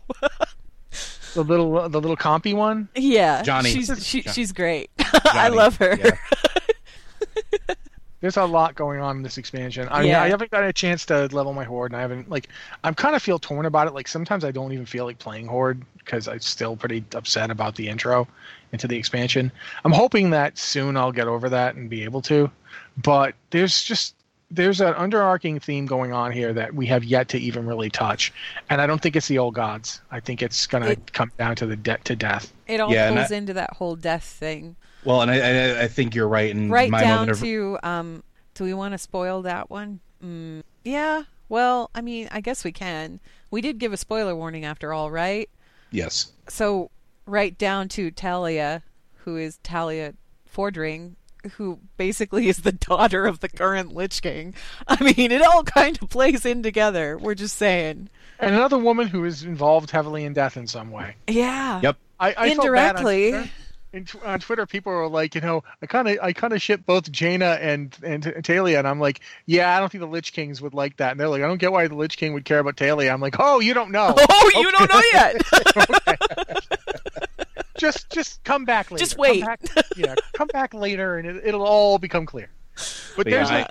S2: The little the little compy one.
S1: yeah,
S3: Johnny.
S1: she's she,
S3: John-
S1: she's great. I love her.
S3: yeah.
S2: There's a lot going on in this expansion. I mean,
S1: Yeah.
S2: I haven't got a chance to level my horde, and I haven't like. I'm kind of feel torn about it. Like sometimes I don't even feel like playing horde because I'm still pretty upset about the intro into the expansion. I'm hoping that soon I'll get over that and be able to. But there's just there's an underarching theme going on here that we have yet to even really touch, and I don't think it's the old gods. I think it's gonna come down to the debt to death.
S1: It all
S3: Yeah, and
S1: pulls
S3: I-
S1: into that whole death thing.
S3: Well, and I, I, I think you're right. And
S1: Right
S3: my
S1: down
S3: of,
S1: to um, do we want to spoil that one? Mm, yeah. Well, I mean, I guess we can. We did give a spoiler warning after all, right?
S3: Yes,
S1: so right down to Taelia, who is Taelia Fordring, who basically is the daughter of the current Lich King. I mean, it all kind of plays in together. We're just saying.
S2: And another woman who is involved heavily in death in some way.
S1: Yeah.
S3: Yep.
S2: I, I felt bad on Twitter. In tw- on Twitter, people are like, you know, I kind of, I kind of ship both Jaina and and Taelia, and I'm like, yeah, I don't think the Lich Kings would like that. And they're like, I don't get why the Lich King would care about Taelia. I'm like, oh, you don't know.
S1: Oh, you don't know yet.
S2: just, just come back later.
S1: Just
S2: Come
S1: wait.
S2: back- yeah, come back later, and it, it'll all become clear. But
S3: But yeah,
S2: there's
S3: I,
S2: a,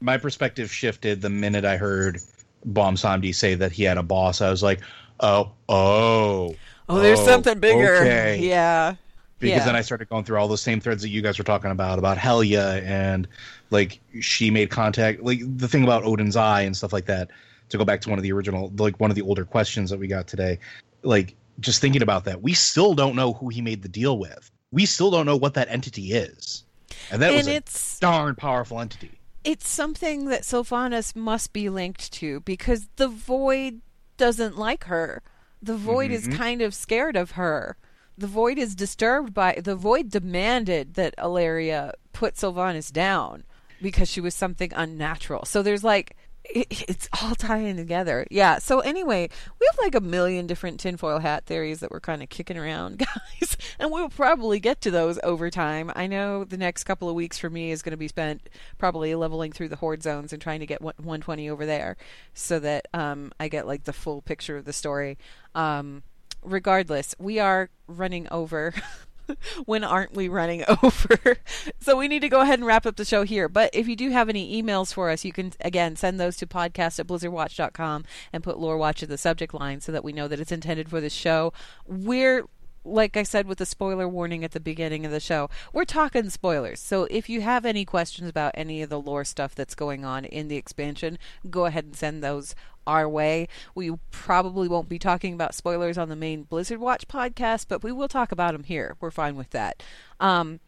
S3: my perspective shifted the minute I heard Bwonsamdi say that he had a boss. I was like, oh, oh,
S1: oh, there's
S3: oh,
S1: something bigger.
S3: Okay.
S1: Yeah.
S3: Because
S1: Yeah.
S3: then I started going through all those same threads that you guys were talking about about Helya and like she made contact, like the thing about Odin's eye and stuff like that. To go back to one of the original, like one of the older questions that we got today, like just thinking about that, we still don't know who he made the deal with. We still don't know what that entity is, and that
S1: and
S3: was a
S1: it's
S3: darn powerful entity.
S1: it's something that Sylvanas must be linked to because the void doesn't like her. The void is mm-hmm. kind of scared of her. The void is disturbed by the void demanded that Alleria put Sylvanas down because she was something unnatural. So there's like it, it's all tying together. Yeah. So anyway, we have like a million different tinfoil hat theories that we're kind of kicking around, guys, and we'll probably get to those over time. I know the next couple of weeks for me is going to be spent probably leveling through the horde zones and trying to get 120 over there, so that um, I get like the full picture of the story. Um, regardless, we are running over. when aren't we running over? so we need to go ahead and wrap up the show here. But if you do have any emails for us, you can again send those to podcast at blizzardwatch.com and put lore watch in the subject line so that we know that it's intended for the show. We're like I said with the spoiler warning at the beginning of the show, we're talking spoilers. So if you have any questions about any of the lore stuff that's going on in the expansion, go ahead and send those our way. We probably won't be talking about spoilers on the main Blizzard Watch podcast, but we will talk about them here. We're fine with that. Um,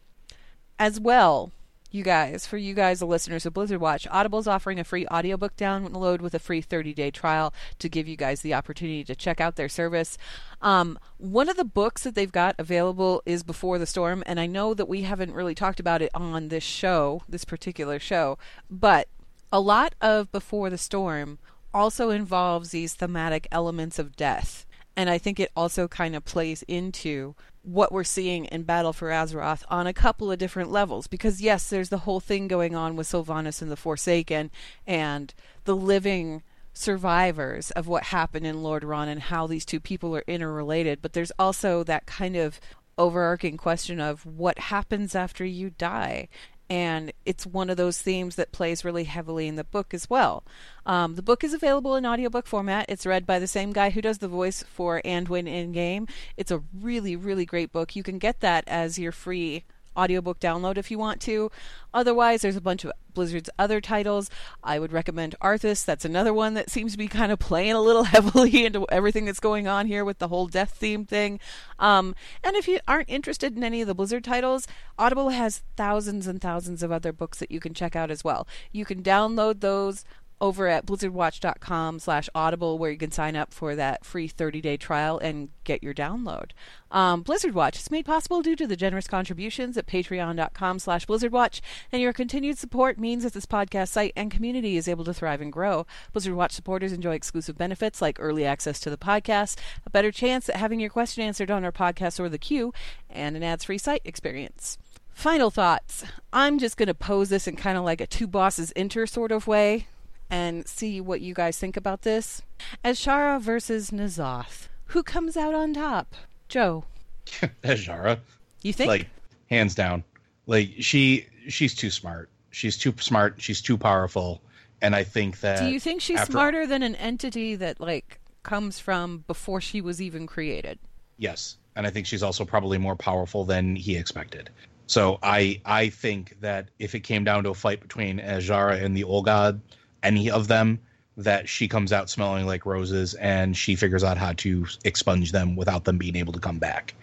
S1: as well, you guys, for you guys, the listeners of Blizzard Watch, Audible's offering a free audiobook download with a free 30 day trial to give you guys the opportunity to check out their service. Um, one of the books that they've got available is Before the Storm, and I know that we haven't really talked about it on this show, this particular show, but a lot of Before the Storm also involves these thematic elements of death. And I think it also kind of plays into what we're seeing in Battle for Azeroth on a couple of different levels. Because, yes, there's the whole thing going on with Sylvanas and the Forsaken and the living survivors of what happened in Lordaeron and how these two people are interrelated. But there's also that kind of overarching question of what happens after you die and it's one of those themes that plays really heavily in the book as well. Um, the book is available in audiobook format. It's read by the same guy who does the voice for Anduin in game. It's a really, really great book. You can get that as your free audiobook download if you want to. Otherwise, there's a bunch of Blizzard's other titles. I would recommend Arthas. That's another one that seems to be kind of playing a little heavily into everything that's going on here with the whole death theme thing. Um, and if you aren't interested in any of the Blizzard titles, Audible has thousands and thousands of other books that you can check out as well. You can download those over at blizzardwatch.com slash audible where you can sign up for that free 30-day trial and get your download. Um, Blizzard Watch is made possible due to the generous contributions at patreon.com slash blizzardwatch, and your continued support means that this podcast site and community is able to thrive and grow. Blizzard Watch supporters enjoy exclusive benefits like early access to the podcast, a better chance at having your question answered on our podcast or the queue, and an ads-free site experience. Final thoughts. I'm just going to pose this in kind of like a two bosses enter sort of way and see what you guys think about this. Azshara versus N'Zoth. Who comes out on top? Joe.
S3: Azshara.
S1: You think?
S3: Like hands down. Like she she's too smart. She's too smart. She's too powerful. And I think that
S1: Do you think she's
S3: after-
S1: smarter than an entity that like comes from before she was even created?
S3: Yes, and I think she's also probably more powerful than he expected. So I I think that if it came down to a fight between Azshara and the Old God, any of them, that she comes out smelling like roses and she figures out how to expunge them without them being able to come back.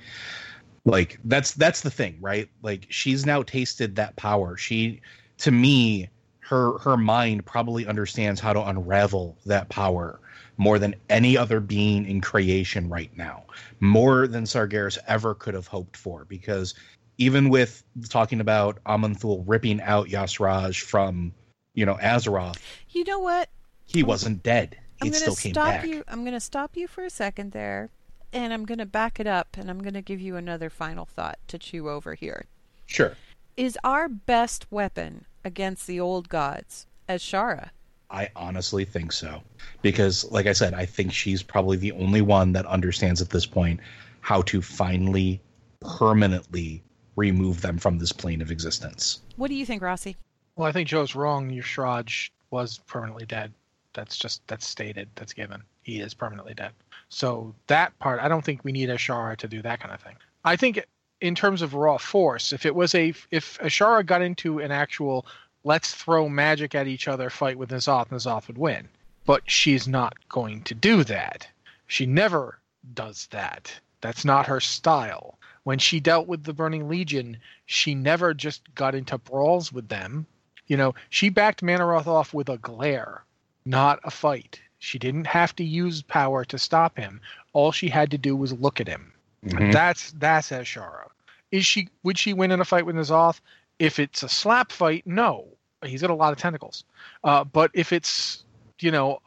S3: Like that's that's the thing, right? Like she's now tasted that power. She to me her her mind probably understands how to unravel that power more than any other being in creation right now more than Sargeras ever could have hoped for. Because even with talking about Amanthul ripping out Yasraj from, you know, Azeroth,
S1: You know what?
S3: he wasn't dead.
S1: I'm
S3: He
S1: going
S3: still
S1: to
S3: came
S1: stop
S3: back.
S1: you. I'm going to stop you for a second there, and I'm going to back it up, and I'm going to give you another final thought to chew over here.
S3: Sure.
S1: Is our best weapon against the old gods Azshara?
S3: I honestly think so. Because, like I said, I think she's probably the only one that understands at this point how to finally, permanently remove them from this plane of existence.
S1: What do you think, Rossi?
S2: Well, I think Joe's wrong. Y'Shaarj was permanently dead. That's just that's stated. That's given. He is permanently dead. So that part, I don't think we need Azshara to do that kind of thing. I think in terms of raw force, if it was a if Azshara got into an actual let's throw magic at each other fight with N'Zoth, N'Zoth would win. But she's not going to do that. She never does that. That's not her style. When she dealt with the Burning Legion, she never just got into brawls with them. You know, she backed Mannoroth off with a glare, not a fight. She didn't have to use power to stop him. All she had to do was look at him.
S3: Mhm.
S2: That's that's Azshara. Is she would she win in a fight with N'Zoth? If it's a slap fight, no. He's got a lot of tentacles. Uh, but if it's you know,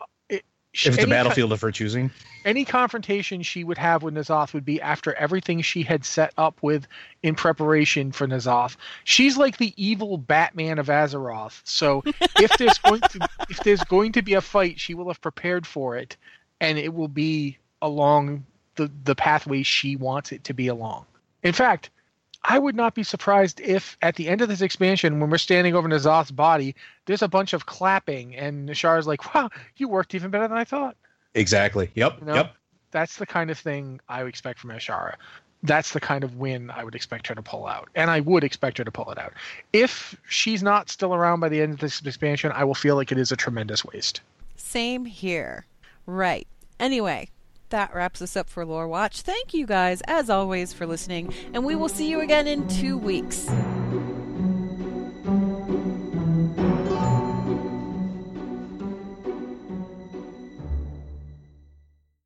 S3: If it's a
S2: any ki-
S3: battlefield of her choosing,
S2: any confrontation she would have with N'Zoth would be after everything she had set up with in preparation for N'Zoth. She's like the evil Batman of Azeroth. So if there's going to if there's going to be a fight, she will have prepared for it, and it will be along the the pathway she wants it to be along. In fact, I would not be surprised if at the end of this expansion, when we're standing over N'Zoth's body, there's a bunch of clapping, and Nishar's like, "Wow, you worked even better than I thought."
S3: exactly. Yep.
S2: You know?
S3: Yep.
S2: That's the kind of thing I would expect from Azshara. That's the kind of win I would expect her to pull out. And I would expect her to pull it out. If she's not still around by the end of this expansion, I will feel like it is a tremendous waste.
S1: Same here. Right. Anyway, that wraps us up for Lore Watch. Thank you guys, as always, for listening, and we will see you again in two weeks.